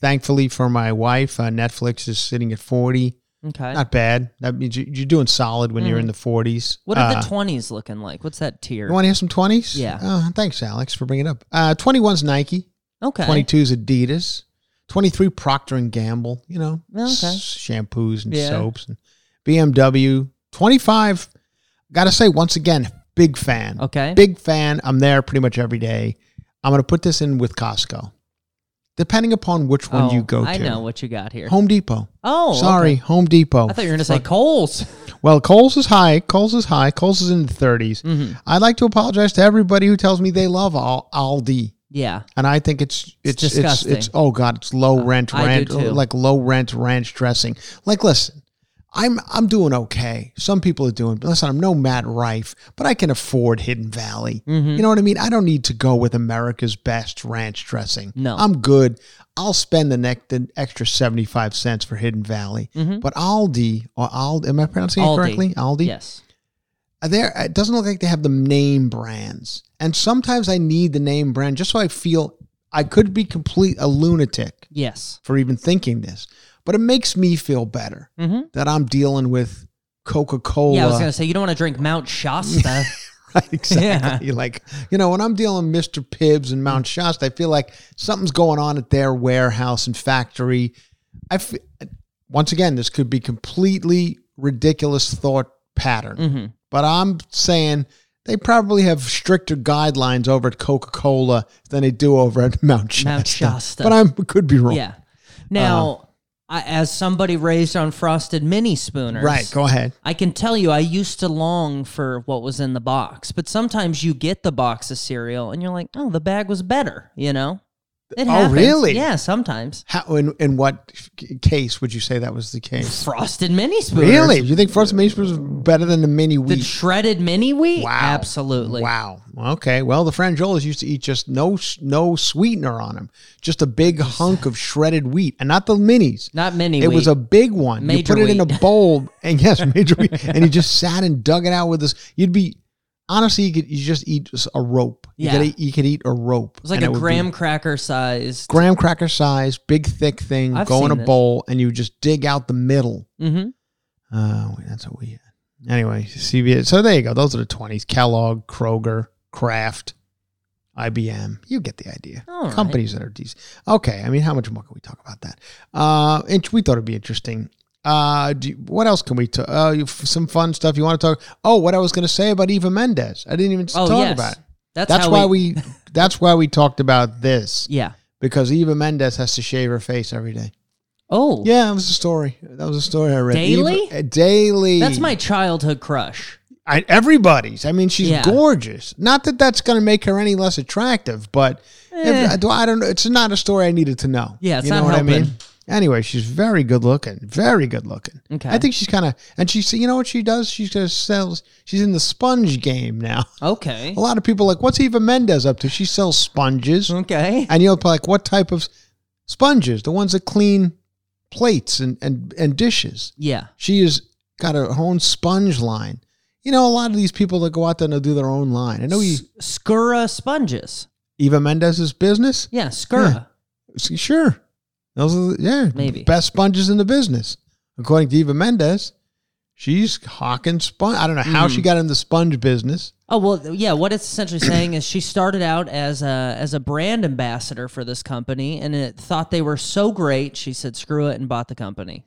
Speaker 1: Thankfully for my wife, uh, Netflix is sitting at 40.
Speaker 2: Okay.
Speaker 1: Not bad. That means you- you're doing solid when you're in the 40s.
Speaker 2: what are
Speaker 1: Uh,
Speaker 2: the 20s looking like? What's that tier?
Speaker 1: You want to hear some 20s?
Speaker 2: Yeah.
Speaker 1: Oh, thanks, Alex, for bringing it up. Uh, 21's Nike.
Speaker 2: Okay.
Speaker 1: 22 is Adidas. 23 Procter and Gamble. You know,
Speaker 2: Okay.
Speaker 1: s- shampoos and
Speaker 2: Yeah.
Speaker 1: soaps and BMW. 25. Got to say once again, big fan.
Speaker 2: Okay.
Speaker 1: Big fan. I'm there pretty much every day. I'm going to put this in with Costco. Depending upon which one
Speaker 2: Oh,
Speaker 1: you go to.
Speaker 2: I know what you got here.
Speaker 1: Home Depot.
Speaker 2: Oh,
Speaker 1: Sorry,
Speaker 2: okay.
Speaker 1: Home Depot.
Speaker 2: I thought you were going to say Kohl's.
Speaker 1: Well, Kohl's is high. Kohl's is high. Kohl's is in the 30s.
Speaker 2: Mm-hmm.
Speaker 1: I'd like to apologize to everybody who tells me they love Al- Aldi.
Speaker 2: Yeah.
Speaker 1: And I think it's it's it's
Speaker 2: disgusting.
Speaker 1: it's, oh god, it's low rent
Speaker 2: I do
Speaker 1: ranch
Speaker 2: too.
Speaker 1: like low rent ranch dressing. Like listen, I'm I'm doing okay. Some people are doing. Listen, I'm no Matt Rife, but I can afford Hidden Valley.
Speaker 2: Mm-hmm.
Speaker 1: You know what I mean? I don't need to go with America's best ranch dressing.
Speaker 2: No.
Speaker 1: I'm good. I'll spend the next the extra 75 cents for Hidden Valley. But Aldi or Aldi, am I pronouncing it
Speaker 2: Mm-hmm. Aldi.
Speaker 1: correctly? Aldi.
Speaker 2: Yes.
Speaker 1: There it doesn't look like they have the name brands and sometimes i need the name brand just so i feel i could be complete a lunatic
Speaker 2: Yes.
Speaker 1: for even thinking this but it makes me feel better that i'm dealing with coca-cola
Speaker 2: Mm-hmm. Yeah, I was going to say, you don't want to drink Mount Shasta.
Speaker 1: right exactly like you know when i'm dealing with mr pibbs and mount shasta i feel like something's going on at their warehouse and factory i f- once again this could be completely ridiculous thought pattern
Speaker 2: Mm-hmm.
Speaker 1: But i'm saying they probably have stricter guidelines over at coca-cola than they do over at mount shasta,
Speaker 2: Mount Shasta.
Speaker 1: but i could be wrong
Speaker 2: yeah. Now, uh, I, as somebody raised on frosted mini spooners,
Speaker 1: right go ahead
Speaker 2: I can tell you, I used to long for what was in the box, but sometimes you get the box of cereal and you're like, oh, the bag was better, you know? It
Speaker 1: Oh,
Speaker 2: happens.
Speaker 1: really?
Speaker 2: Yeah, sometimes.
Speaker 1: how in, in what case would you say that was the case
Speaker 2: Frosted mini spooners.
Speaker 1: really you think frosted mini spoons better than the mini wheat?
Speaker 2: The shredded mini wheat?
Speaker 1: Wow.
Speaker 2: Absolutely.
Speaker 1: Wow. Okay. Well, the Franjolas used to eat just no no sweetener on them, just a big hunk of shredded wheat, and not the minis.
Speaker 2: Not mini
Speaker 1: It was a big one.
Speaker 2: Major
Speaker 1: you put it in a bowl, and yes, major wheat, and you just sat and dug it out with this. You'd be honestly, you could you just eat a rope. You
Speaker 2: Yeah.
Speaker 1: could you could eat a rope.
Speaker 2: It's like a
Speaker 1: be
Speaker 2: graham cracker sized.
Speaker 1: graham cracker size, big thick thing.
Speaker 2: I've
Speaker 1: go in a
Speaker 2: this.
Speaker 1: bowl, and you just dig out the middle.
Speaker 2: Mm-hmm.
Speaker 1: Uh, that's what we had. Anyway, CVS. So there you go. Those are the twenties. Kellogg, Kroger, Kraft, IBM. You get the idea.
Speaker 2: All right.
Speaker 1: Companies that are these. Okay. I mean, how much more can we talk about that? Uh, and we thought it'd be interesting. Uh, you- what else can we talk? Uh, some fun stuff you want to talk? Oh, what I was going to say about Eva Mendes. I didn't even
Speaker 2: Oh,
Speaker 1: talk
Speaker 2: yes.
Speaker 1: about it.
Speaker 2: That's,
Speaker 1: That's why we. That's why we talked about this
Speaker 2: Yeah.
Speaker 1: because Eva Mendes has to shave her face every day.
Speaker 2: Oh.
Speaker 1: Yeah, that was a story. That was a story I read.
Speaker 2: Daily?
Speaker 1: Eva- uh, daily.
Speaker 2: That's my childhood crush.
Speaker 1: I, everybody's. I mean, she's
Speaker 2: Yeah.
Speaker 1: gorgeous. Not that that's going to make her any less attractive, but if, I don't- I don't know. It's not a story I needed to know.
Speaker 2: Eh. Yeah, it's
Speaker 1: you know
Speaker 2: not
Speaker 1: what I mean. Anyway, she's very good looking. Very good looking.
Speaker 2: Okay.
Speaker 1: I think she's kind of, and she's, you know what she does? She's gonna sell. She's in the sponge game now.
Speaker 2: Okay.
Speaker 1: A lot of people are like, what's Eva Mendes up to? She sells sponges,
Speaker 2: Okay.
Speaker 1: and you'll be like, what type of sponges? The ones that clean plates and and and dishes.
Speaker 2: Yeah.
Speaker 1: She has got her own sponge line. You know, a lot of these people that go out there and do their own line. I know you,
Speaker 2: S- Skura sponges.
Speaker 1: Eva Mendes's business.
Speaker 2: Yeah, Skura.
Speaker 1: S- Sure, those are the, yeah
Speaker 2: Maybe.
Speaker 1: best sponges in the business, according to Eva Mendes. She's hawking sponge. I don't know how
Speaker 2: Mm.
Speaker 1: she got in the sponge business.
Speaker 2: Oh well, yeah. What it's essentially saying is she started out as a as a brand ambassador for this company, and it thought they were so great. She said, "Screw it," and bought the company.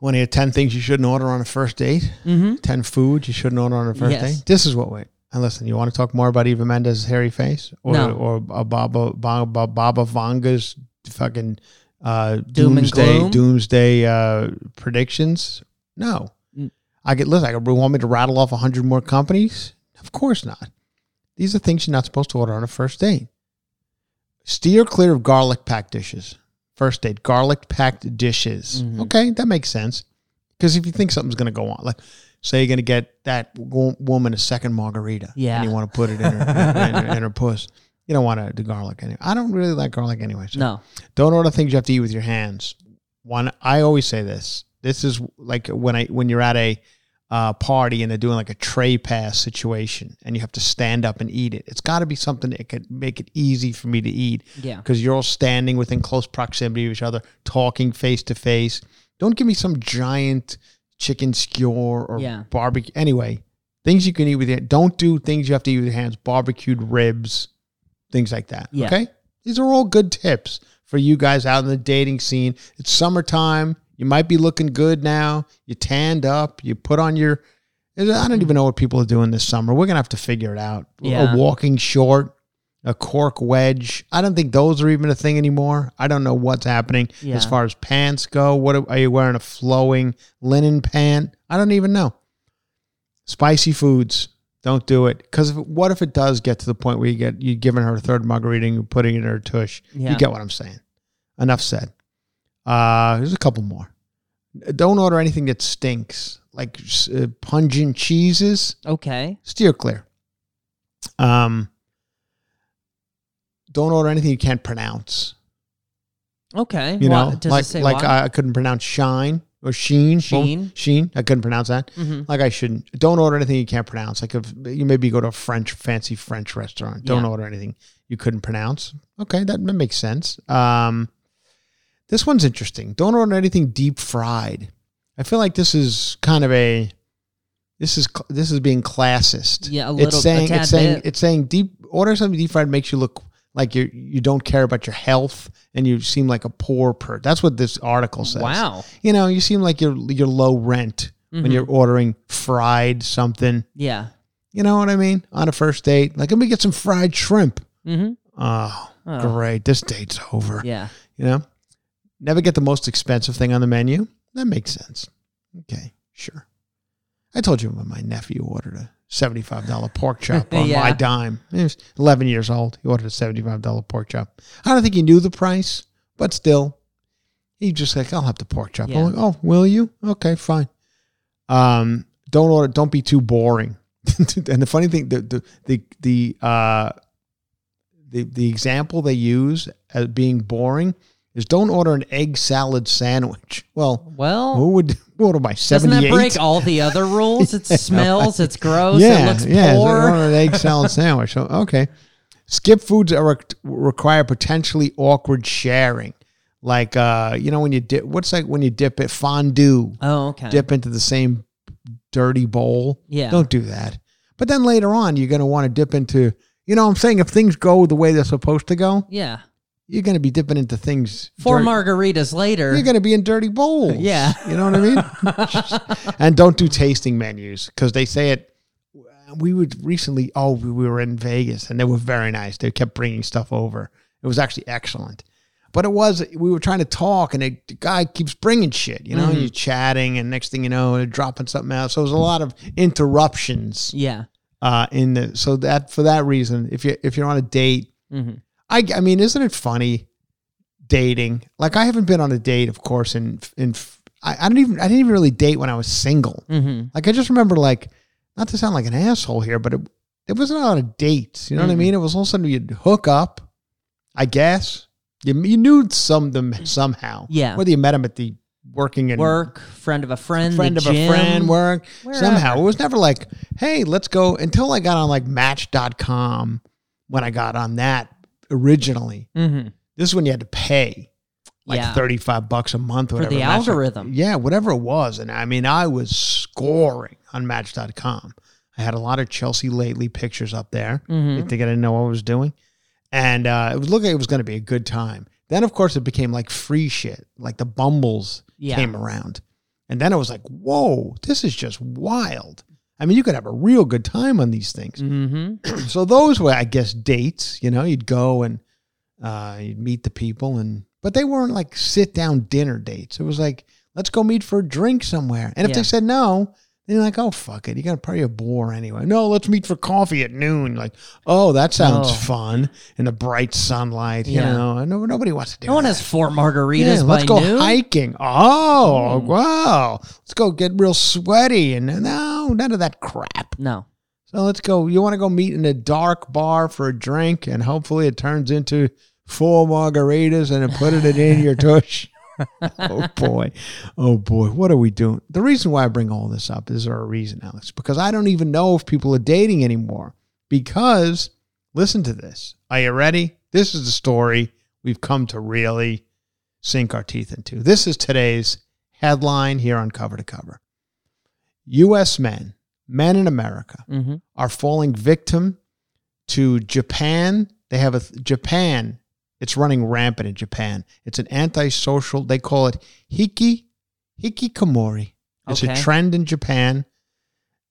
Speaker 1: Want to hear ten things you shouldn't order on a first date?
Speaker 2: Mm-hmm.
Speaker 1: Ten foods you shouldn't order on a first
Speaker 2: Yes.
Speaker 1: date. This is what we. And listen, you want to talk more about Eva Mendes's hairy face, or
Speaker 2: No.
Speaker 1: or uh, Baba Baba Baba Vanga's fucking uh,
Speaker 2: Doom and
Speaker 1: doomsday
Speaker 2: gloom?
Speaker 1: doomsday uh, predictions? No,
Speaker 2: Mm.
Speaker 1: I get. Listen, I could- want me to rattle off hundred more companies? Of course not. These are things you're not supposed to order on a first date. Steer clear of garlic packed dishes. First date, garlic packed dishes.
Speaker 2: Mhm.
Speaker 1: Okay, that makes sense. Because if you think something's going to go on, like say you're going to get that wo- woman a second margarita,
Speaker 2: Yeah.
Speaker 1: and you want to put it in her, in, her, in her puss, you don't want to do garlic anyway. I don't really like garlic anyway. So
Speaker 2: No.
Speaker 1: don't order things you have to eat with your hands. One, I always say this. This is like when I when you're at a uh, party and they're doing like a tray pass situation, and you have to stand up and eat it. It's got to be something that could make it easy for me to eat
Speaker 2: Yeah.
Speaker 1: because you're all standing within close proximity of each other, talking face to face. Don't give me some giant chicken skewer or
Speaker 2: Yeah.
Speaker 1: barbecue. Anyway, things you can eat with your Don't do things you have to eat with your hands. Barbecued ribs, things like that.
Speaker 2: Yeah.
Speaker 1: Okay, these are all good tips for you guys out in the dating scene. It's summertime. You might be looking good now. You tanned up. You put on your. I don't even know what people are doing this summer. We're gonna have to figure it out.
Speaker 2: Yeah.
Speaker 1: A walking short, a cork wedge. I don't think those are even a thing anymore. I don't know what's happening
Speaker 2: Yeah.
Speaker 1: as far as pants go. What are, are you wearing? A flowing linen pant? I don't even know. Spicy foods. Don't do it. Because what if it does get to the point where you get you giving her a third margarita and you're putting it in her tush?
Speaker 2: Yeah.
Speaker 1: You get what I'm saying. Enough said. Uh, there's a couple more. Don't order anything that stinks, like uh, pungent cheeses.
Speaker 2: Okay.
Speaker 1: Steer clear. Um, don't order anything you can't pronounce.
Speaker 2: Okay.
Speaker 1: You know,
Speaker 2: does
Speaker 1: like
Speaker 2: it say
Speaker 1: like? I couldn't pronounce shine or sheen. Well,
Speaker 2: Sheen?
Speaker 1: sheen. I couldn't pronounce that.
Speaker 2: Mhm.
Speaker 1: Like I shouldn't. Don't order anything you can't pronounce. Like if you maybe go to a French fancy French restaurant. Don't
Speaker 2: Yeah.
Speaker 1: order anything you couldn't pronounce. Okay, that, that makes sense. Um, this one's interesting. Don't order anything deep fried. I feel like this is kind of a this is this is being classist.
Speaker 2: Yeah, a little-
Speaker 1: It's saying it's saying
Speaker 2: bit.
Speaker 1: it's saying deep order something deep fried makes you look like you you don't care about your health and you seem like a poor person. That's what this article says.
Speaker 2: Wow.
Speaker 1: You know, you seem like you're you're low rent when
Speaker 2: Mhm.
Speaker 1: you're ordering fried something.
Speaker 2: Yeah.
Speaker 1: You know what I mean? On a first date, like let me get some fried shrimp.
Speaker 2: Mm-hmm.
Speaker 1: Oh,
Speaker 2: Oh.
Speaker 1: great! This date's over.
Speaker 2: Yeah.
Speaker 1: You know, never get the most expensive thing on the menu. That makes sense. Okay, sure. I told you when my nephew ordered a seventy-five dollar pork chop on
Speaker 2: Yeah.
Speaker 1: my dime. He was eleven years old. He ordered a seventy-five dollar pork chop. I don't think he knew the price, but still, he just like, "I'll have the pork chop."
Speaker 2: Yeah.
Speaker 1: I'm like, "Oh, will you? Okay, fine." Um, don't order. Don't be too boring. and the funny thing, the the the the uh, the the example they use as being boring is don't order an egg salad sandwich. Well,
Speaker 2: Well,
Speaker 1: who would order my
Speaker 2: doesn't that break all the other rules? It smells. It's gross.
Speaker 1: yeah,
Speaker 2: it looks
Speaker 1: yeah,
Speaker 2: poor.
Speaker 1: order an egg salad sandwich. So, okay, skip foods that re- require potentially awkward sharing, like uh, you know when you dip. What's like when you dip it fondue?
Speaker 2: oh, okay.
Speaker 1: Dip into the same dirty bowl.
Speaker 2: Yeah.
Speaker 1: Don't do that. But then later on, you're going to want to dip into. You know, what I'm saying if things go the way they're supposed to go,
Speaker 2: Yeah.
Speaker 1: You're going to be dipping into things.
Speaker 2: Four
Speaker 1: dirt-
Speaker 2: margaritas later.
Speaker 1: You're going to be in dirty bowls.
Speaker 2: Yeah.
Speaker 1: You know what I mean? and don't do tasting menus because they say it. We would recently, oh, we we were in Vegas and they were very nice. They kept bringing stuff over. It was actually excellent. But it was, we were trying to talk and it, the guy keeps bringing shit, you know,
Speaker 2: Mm-hmm.
Speaker 1: you're chatting and next thing you know, they're dropping something out. So it was a lot of interruptions
Speaker 2: yeah.
Speaker 1: uh, in the, so that, for that reason, if you, if you're on a date,
Speaker 2: hmm
Speaker 1: I, I mean, isn't it funny dating? Like, I haven't been on a date, of course, in in I, I don't even I didn't even really date when I was single.
Speaker 2: hmm
Speaker 1: Like, I just remember like not to sound like an asshole here, but it it wasn't a lot of dates. You know what I
Speaker 2: Mhm.
Speaker 1: mean? It was all of a sudden you'd hook up. I guess you you knew some of them somehow.
Speaker 2: Yeah.
Speaker 1: whether you met them at the working and
Speaker 2: Work, friend of a friend,
Speaker 1: friend of a friend, work
Speaker 2: wherever.
Speaker 1: somehow. It was never like, hey, let's go until I got on like Match.com when I got on that originally.
Speaker 2: Mm-hmm.
Speaker 1: This is when you had to pay like
Speaker 2: Yeah.
Speaker 1: 35 bucks a month or
Speaker 2: For
Speaker 1: whatever.
Speaker 2: the
Speaker 1: Match-
Speaker 2: algorithm.
Speaker 1: Yeah, whatever it was. And I mean, I was scoring on Match.com. I had a lot of Chelsea Lately pictures up there.
Speaker 2: Mhm.
Speaker 1: You think I didn't know what I was doing? And uh, it was looking like it was going to be a good time. Then, of course, it became like free shit. Like the Bumbles
Speaker 2: Yeah.
Speaker 1: came around. And then it was like, whoa, this is just wild. I mean, you could have a real good time on these things.
Speaker 2: Mm-hmm.
Speaker 1: so those were, I guess, dates. You know, you'd go and uh, you'd meet the people, and but they weren't like sit down dinner dates. It was like, let's go meet for a drink somewhere. And if
Speaker 2: Yeah.
Speaker 1: they said no, then you're like, oh fuck it, you're gonna probably a bore anyway. No, let's meet for coffee at noon. Like, oh, that sounds
Speaker 2: Oh.
Speaker 1: fun in the bright sunlight. You
Speaker 2: Yeah.
Speaker 1: know, no, nobody wants to do.
Speaker 2: No one
Speaker 1: that.
Speaker 2: has four margaritas
Speaker 1: Yeah, let's go
Speaker 2: noon.
Speaker 1: hiking. Oh,
Speaker 2: Mm.
Speaker 1: wow. Let's go get real sweaty and no, none of that crap.
Speaker 2: No.
Speaker 1: So let's go. You want to go meet in a dark bar for a drink and hopefully it turns into four margaritas and then put it in your tush. oh boy. Oh boy. What are we doing? The reason why I bring all this up is there a reason, Alex? Because I don't even know if people are dating anymore. Because listen to this. Are you ready? This is the story we've come to really sink our teeth into. This is today's headline here on Cover to Cover. U.S. men, men in America,
Speaker 2: Mm-hmm.
Speaker 1: are falling victim to Japan. They have a Japan. It's running rampant in Japan. It's an antisocial. They call it hiki hikikomori. It's
Speaker 2: Okay.
Speaker 1: a trend in Japan.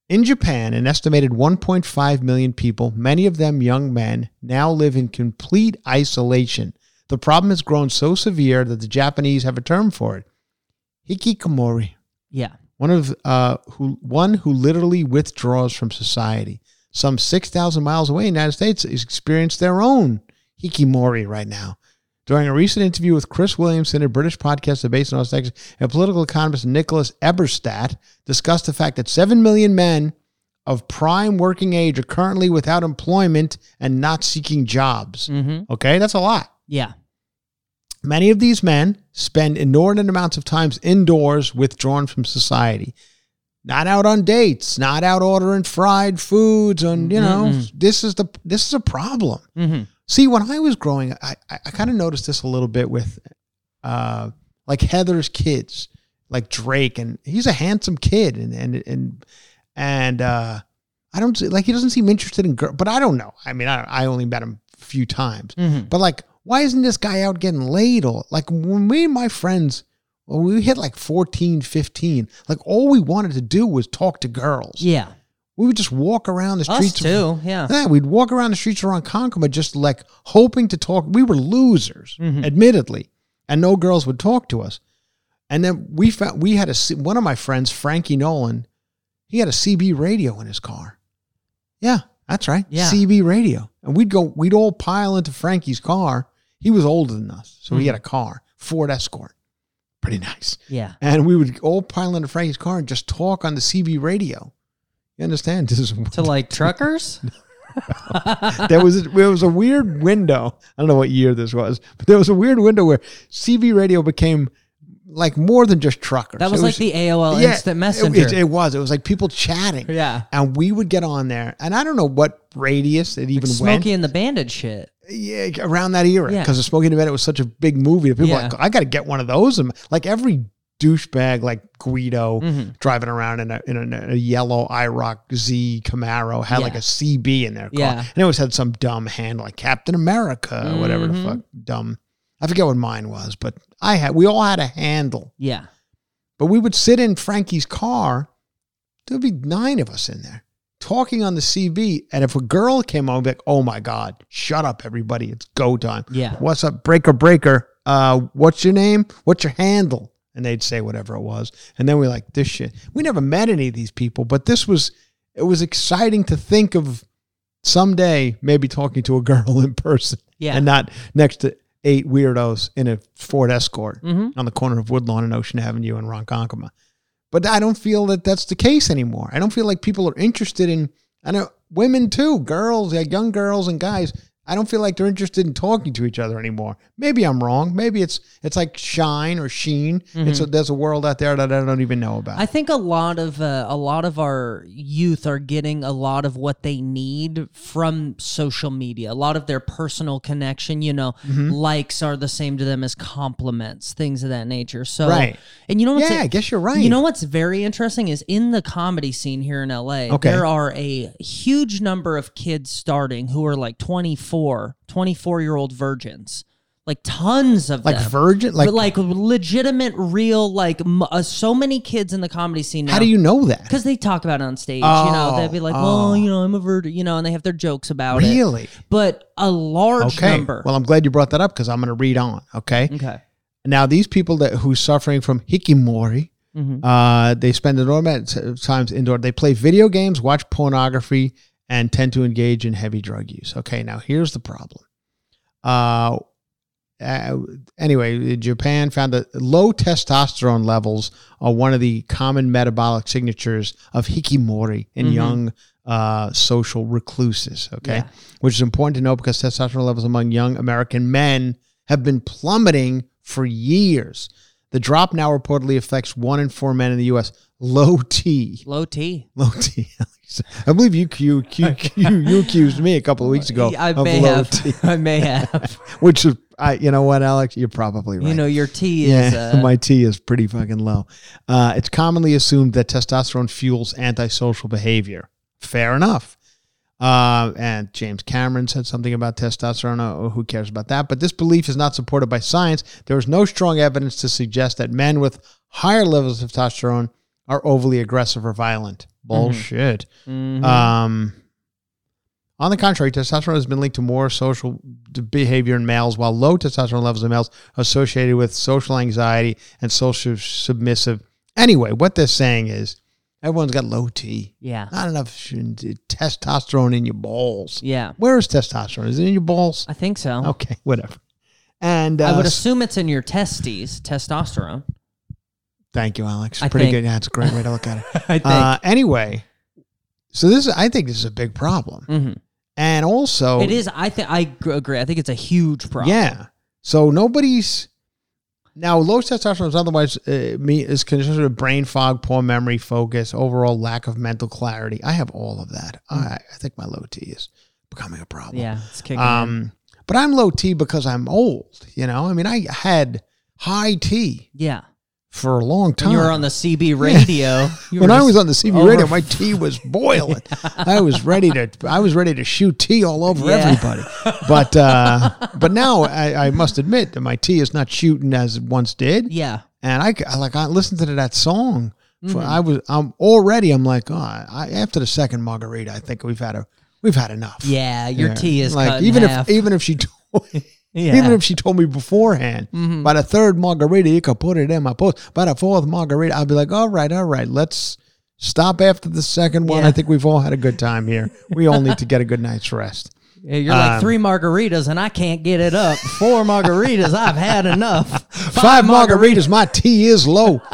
Speaker 1: In Japan, an estimated 1.5 million people, many of them young men, now live in complete isolation. The problem has grown so severe that the Japanese have a term for it. Hikikomori
Speaker 2: Yeah.
Speaker 1: one of uh, who one who literally withdraws from society. Some six thousand miles away in the United States has experienced their own hikimori right now. During a recent interview with Chris Williamson, a British podcaster based in Austin, Texas, and political economist Nicholas Eberstadt discussed the fact that seven million men of prime working age are currently without employment and not seeking jobs.
Speaker 2: Mm-hmm.
Speaker 1: Okay, that's a lot.
Speaker 2: Yeah.
Speaker 1: Many of these men spend inordinate amounts of times indoors, withdrawn from society. Not out on dates, not out ordering fried foods, and you know, this is the this is a problem.
Speaker 2: Mm-hmm.
Speaker 1: See, when I was growing, I I, I kind of noticed this a little bit with, uh, like Heather's kids, like Drake, and he's a handsome kid, and and and and uh, I don't like he doesn't seem interested in girl, but I don't know. I mean, I I only met him a few times,
Speaker 2: Mm-hmm.
Speaker 1: but like, why isn't this guy out getting laid? Or like when me and my friends, when we hit like 14, 15, like all we wanted to do was talk to girls.
Speaker 2: Yeah.
Speaker 1: We would just walk around the streets.
Speaker 2: Us too. Yeah.
Speaker 1: Yeah, we'd walk around the streets around Ronkonkoma just like hoping to talk. We were losers,
Speaker 2: Mhm.
Speaker 1: admittedly, and no girls would talk to us. And then we found we had a one of my friends, Frankie Nolan. He had a CB radio in his car. Yeah, that's right.
Speaker 2: Yeah.
Speaker 1: CB radio, and we'd go. We'd all pile into Frankie's car. He was older than us, so he had a car, Ford Escort, pretty nice.
Speaker 2: Yeah.
Speaker 1: And we would all pile into Frankie's car and just talk on the CB radio. You understand? This is
Speaker 2: To like truckers?
Speaker 1: there was a, there was a weird window. I don't know what year this was, but there was a weird window where CB radio became like more than just truckers.
Speaker 2: That was
Speaker 1: It
Speaker 2: like the AOL
Speaker 1: yeah,
Speaker 2: Instant
Speaker 1: it-
Speaker 2: Messenger.
Speaker 1: It, it was. It was like people chatting.
Speaker 2: Yeah.
Speaker 1: and we would get on there, and I don't know what radius it even
Speaker 2: Smokey
Speaker 1: went.
Speaker 2: Smokey and the Bandit shit.
Speaker 1: Yeah, around that era because
Speaker 2: Yeah.
Speaker 1: because the Bandit was such a big movie. that People were
Speaker 2: Yeah.
Speaker 1: like, I got to get one of those. And like every douchebag like Guido
Speaker 2: Mm-hmm.
Speaker 1: driving around in a, in a, a yellow IROC Z Camaro had like a CB in their car.
Speaker 2: Yeah.
Speaker 1: And it always had some dumb handle like Captain America or whatever
Speaker 2: Mm-hmm.
Speaker 1: the fuck dumb. I forget what mine was, but I had, we all had a handle.
Speaker 2: Yeah.
Speaker 1: But we would sit in Frankie's car. There'd be nine of us in there talking on the CB. And if a girl came on, be like, oh my God, shut up, everybody. It's go time.
Speaker 2: Yeah.
Speaker 1: What's up, breaker, breaker? Uh, what's your name? What's your handle? And they'd say whatever it was. And then we're like, this shit. We never met any of these people, but this was, it was exciting to think of someday maybe talking to a girl in person
Speaker 2: Yeah.
Speaker 1: and not next to eight weirdos in a Ford Escort
Speaker 2: Mhm.
Speaker 1: on the corner of Woodlawn and Ocean Avenue in Ronkonkoma. But I don't feel that that's the case anymore. I don't feel like people are interested in. I know women too, girls, young girls and guys. I don't feel like they're interested in talking to each other anymore. Maybe I'm wrong. Maybe it's it's like Shine or Sheen. It's a, there's a world out there that I don't even know about.
Speaker 2: Mm-hmm. I think a lot of uh, a lot of our youth are getting a lot of what they need from social media. A lot of their personal connection, you know,
Speaker 1: Mm-hmm.
Speaker 2: likes are the same to them as compliments, things of that nature. So,
Speaker 1: Right.
Speaker 2: And you know what's
Speaker 1: yeah, I guess you're right.
Speaker 2: You know what's very interesting is in the comedy scene here in LA,
Speaker 1: Okay.
Speaker 2: there are a huge number of kids starting who are like 24, 24 year old virgins. Like tons of
Speaker 1: like
Speaker 2: them.
Speaker 1: Virgin. Like,
Speaker 2: like legitimate, real, like m- uh, so many kids in the comedy scene now.
Speaker 1: how do you know that?
Speaker 2: Because they talk about it on stage, you know,
Speaker 1: Oh,
Speaker 2: they'd be like,
Speaker 1: oh.
Speaker 2: "Well, you know, I'm a virgin," you know, and they have their jokes about it.
Speaker 1: Really?
Speaker 2: But a large
Speaker 1: Okay.
Speaker 2: number.
Speaker 1: Well, I'm glad you brought that up because I'm going to read on. Okay.
Speaker 2: okay.
Speaker 1: Now, these people that who's suffering from hikimori,
Speaker 2: Mhm.
Speaker 1: uh, they spend enormous times indoor. They play video games, watch pornography, and tend to engage in heavy drug use. Okay, now here's the problem. Uh, uh, anyway, Japan found that low testosterone levels are one of the common metabolic signatures of hikimori in
Speaker 2: Mhm.
Speaker 1: young uh, social recluses. Okay,
Speaker 2: Yeah.
Speaker 1: which is important to know because testosterone levels among young American men have been plummeting for years. The drop now reportedly affects one in four men in the U.S. low T.
Speaker 2: Low T.
Speaker 1: Low T. I believe you you you, you, you accused me a couple of weeks ago
Speaker 2: I may have.
Speaker 1: T,
Speaker 2: I may have.
Speaker 1: which is I. You know what, Alex? You're probably right.
Speaker 2: You know, your T is.
Speaker 1: yeah,
Speaker 2: uh,
Speaker 1: my T is pretty fucking low. Uh, it's commonly assumed that testosterone fuels antisocial behavior. Fair enough. Uh, and James Cameron said something about testosterone. Oh, who cares about that? But this belief is not supported by science. There is no strong evidence to suggest that men with higher levels of testosterone are overly aggressive or violent. Bullshit.
Speaker 2: mhm.
Speaker 1: Um, on the contrary, testosterone has been linked to more social behavior in males, while low testosterone levels in males associated with social anxiety and social submissive. Anyway, what they're saying is everyone's got low T.
Speaker 2: yeah.
Speaker 1: Not enough sh- testosterone in your balls.
Speaker 2: Yeah.
Speaker 1: Where is testosterone? Is it in your balls?
Speaker 2: I think so.
Speaker 1: Okay, whatever. And uh,
Speaker 2: I would assume it's in your testes, testosterone.
Speaker 1: Thank you, Alex.
Speaker 2: I
Speaker 1: Pretty
Speaker 2: think.
Speaker 1: good. Yeah, it's a great way to look at it.
Speaker 2: I think.
Speaker 1: Uh, anyway, so this is, I think this is a big problem,
Speaker 2: Mhm.
Speaker 1: and also
Speaker 2: It is. I think. I agree. I think it's a huge problem.
Speaker 1: Yeah. So nobody's now low testosterone is otherwise uh, me is considered a brain fog, poor memory, focus, overall lack of mental clarity. I have all of that. I, I think my low T is becoming a problem.
Speaker 2: Yeah. It's kicking in.
Speaker 1: Um, but I'm low T because I'm old. You know, I mean, I had high T
Speaker 2: Yeah.
Speaker 1: For a long time.
Speaker 2: When you were on the CB radio. you
Speaker 1: when I was on the CB
Speaker 2: over-
Speaker 1: radio, my tea was boiling. I was ready to I was ready to shoot tea all over
Speaker 2: Yeah.
Speaker 1: everybody. But uh, but now I, I must admit that my tea is not shooting as it once did.
Speaker 2: Yeah.
Speaker 1: And I, like I listened to that song.
Speaker 2: Mm-hmm.
Speaker 1: For, I was I'm already I'm like oh I, after the second margarita I think we've had a we've had enough.
Speaker 2: Yeah. Your
Speaker 1: Yeah.
Speaker 2: T is
Speaker 1: like even if
Speaker 2: half.
Speaker 1: even if she
Speaker 2: Yeah.
Speaker 1: even if she told me beforehand
Speaker 2: Mhm.
Speaker 1: by the third margarita you could put it in my post by the fourth margarita I'd be like all right all right let's stop after the second one
Speaker 2: Yeah.
Speaker 1: I think we've all had a good time here we all need to get a good night's rest
Speaker 2: Yeah, You're like
Speaker 1: Um,
Speaker 2: three margaritas and I can't get it up. Four margaritas, I've had enough.
Speaker 1: five, margaritas my tea is low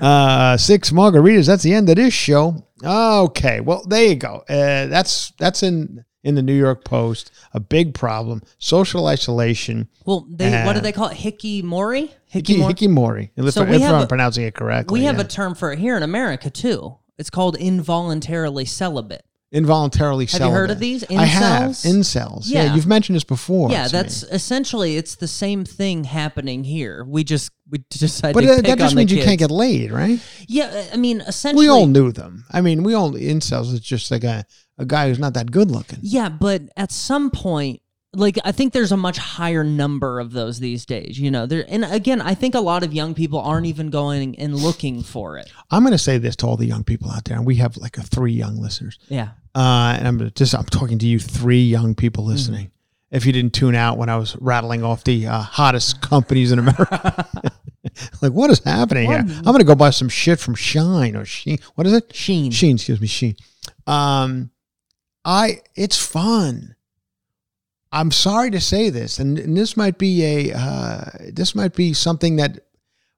Speaker 1: uh six margaritas that's the end of this show okay well there you go uh that's that's in in the new york post a big problem social isolation
Speaker 2: Well, they what do they call it? Hickey Mori?
Speaker 1: Hickey,
Speaker 2: Mori?
Speaker 1: Mori. If,
Speaker 2: So
Speaker 1: if
Speaker 2: we have
Speaker 1: I'm
Speaker 2: a-
Speaker 1: pronouncing it correctly.
Speaker 2: We have
Speaker 1: yeah.
Speaker 2: a term for it here in America too. It's called involuntarily celibate.
Speaker 1: Involuntarily
Speaker 2: Have you heard of these?
Speaker 1: I have
Speaker 2: Incels?
Speaker 1: incels. Yeah.
Speaker 2: Yeah.
Speaker 1: you've mentioned this before.
Speaker 2: yeah, that's
Speaker 1: me.
Speaker 2: essentially it's the same thing happening here. We just we decided
Speaker 1: But
Speaker 2: to
Speaker 1: uh, that just means you can't get laid, right?
Speaker 2: Yeah, I mean, essentially
Speaker 1: We all knew them. I mean, we all incels is just like a, a guy who's not that good looking.
Speaker 2: Yeah, but at some point, like I think there's a much higher number of those these days. You know, there and again, I think a lot of young people aren't even going and looking for it.
Speaker 1: I'm going to say this to all the young people out there, and we have like a three young listeners.
Speaker 2: Yeah,
Speaker 1: Uh, and I'm just I'm talking to you three young people listening. If you didn't tune out when I was rattling off the uh, hottest companies in America, like what is happening here? I'm going to go buy some shit from Shine or Sheen. What is it?
Speaker 2: Shein.
Speaker 1: Shein, excuse me, Shein. Um, I it's fun. I'm sorry to say this, and, and this might be a uh, this might be something that,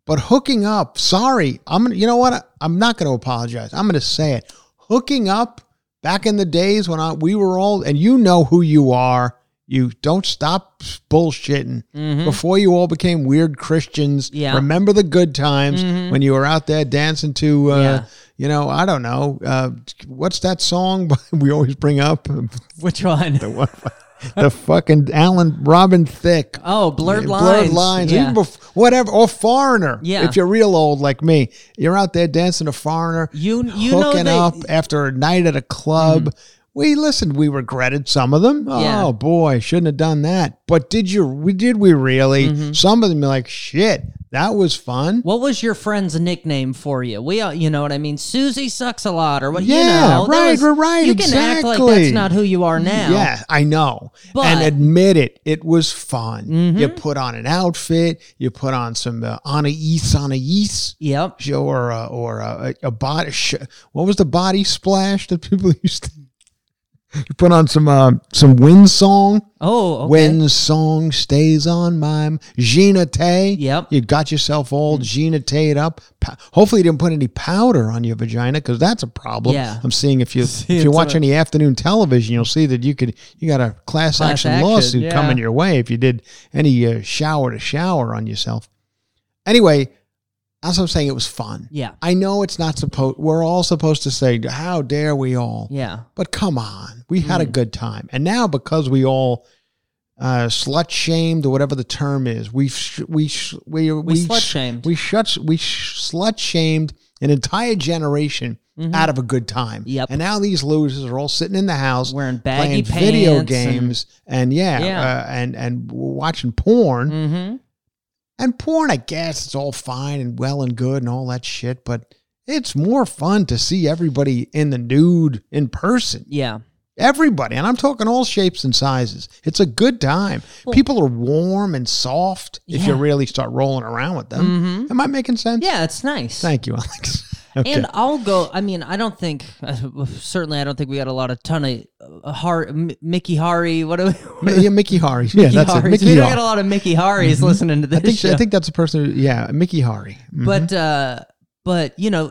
Speaker 1: but hooking up. Sorry, I'm gonna. You know what? I'm not going to apologize. I'm going to say it. Hooking up back in the days when I, we were all, and you know who you are. You don't stop bullshitting before you all became weird Christians.
Speaker 2: Yeah.
Speaker 1: Remember the good times when you were out there dancing to, uh,
Speaker 2: Yeah.
Speaker 1: you know, I don't know, uh, what's that song we always bring up?
Speaker 2: Which one?
Speaker 1: the, the fucking Alan Robin Thicke.
Speaker 2: Oh, blurred
Speaker 1: Yeah,
Speaker 2: lines.
Speaker 1: Blurred lines.
Speaker 2: Yeah.
Speaker 1: Even bef- whatever. Or foreigner.
Speaker 2: Yeah.
Speaker 1: If you're real old like me, you're out there dancing a foreigner.
Speaker 2: You- you know
Speaker 1: hooking
Speaker 2: they- Mm-hmm.
Speaker 1: up after a night at a club. We listened. We regretted some of them.
Speaker 2: Yeah.
Speaker 1: Oh boy, shouldn't have done that. But did you? We did. We really?
Speaker 2: Mm-hmm.
Speaker 1: Some of them are like, shit. That was fun.
Speaker 2: What was your friend's nickname for you? We, all, you know what I mean. Susie sucks a lot, or what? you
Speaker 1: Yeah,
Speaker 2: know, that
Speaker 1: right,
Speaker 2: was-
Speaker 1: right,
Speaker 2: You can act like that's not who you are now.
Speaker 1: Yeah, I know.
Speaker 2: But- Mm-hmm.
Speaker 1: and admit it, it was fun. You put on an outfit, you put on some uh, Anais Anais
Speaker 2: Yep.
Speaker 1: or uh, or uh, a, a body. Sh- what was the body splash that people used to? You put on some uh, some wind song.
Speaker 2: Oh, okay.
Speaker 1: Wind song stays on my Gina Tay.
Speaker 2: Yep.
Speaker 1: You got yourself all Gina Tayed up. Pa- Hopefully, you didn't put any powder on your vagina because that's a problem.
Speaker 2: Yeah.
Speaker 1: I'm seeing if you if you watch any afternoon television, you'll see that you could you got a class,
Speaker 2: Class
Speaker 1: action,
Speaker 2: action,
Speaker 1: lawsuit
Speaker 2: yeah.
Speaker 1: coming your way if you did any uh, shower to shower on yourself. Anyway, That's what I'm saying. It was fun.
Speaker 2: Yeah.
Speaker 1: I know it's not supposed. We're all supposed to say, "How dare we all?"
Speaker 2: Yeah.
Speaker 1: But come on, we had
Speaker 2: Mm.
Speaker 1: a good time, and now because we all uh, slut shamed or whatever the term is, we sh- we sh- we we,
Speaker 2: slut shamed.
Speaker 1: we shut we sh- slut shamed an entire generation out of a good time.
Speaker 2: Mm-hmm. Yep.
Speaker 1: And now these losers are all sitting in the house
Speaker 2: Wearing baggy
Speaker 1: playing video
Speaker 2: pants and-
Speaker 1: games and, yeah,
Speaker 2: Yeah.
Speaker 1: Uh, and and watching porn.
Speaker 2: Mm-hmm.
Speaker 1: And porn, I guess, it's all fine and well and good and all that shit, but it's more fun to see everybody in the nude in person.
Speaker 2: Yeah.
Speaker 1: Everybody, and I'm talking all shapes and sizes. It's a good time. People are warm and soft if you really start rolling around with them. Mm-hmm. Am I making sense?
Speaker 2: Yeah, it's nice.
Speaker 1: Thank you, Alex. Okay.
Speaker 2: And I'll go. I mean, I don't think. certainly, I don't think we got a lot of ton of uh, Har, M- Mickey Hari. What Are we?
Speaker 1: Yeah, Mickey Hari. Yeah, that's it. Mickey
Speaker 2: we don't got a lot of Mickey Haris listening to this
Speaker 1: I think
Speaker 2: show.
Speaker 1: I think that's the person. Who, yeah, Mickey Hari. Mhm.
Speaker 2: but uh, but you know,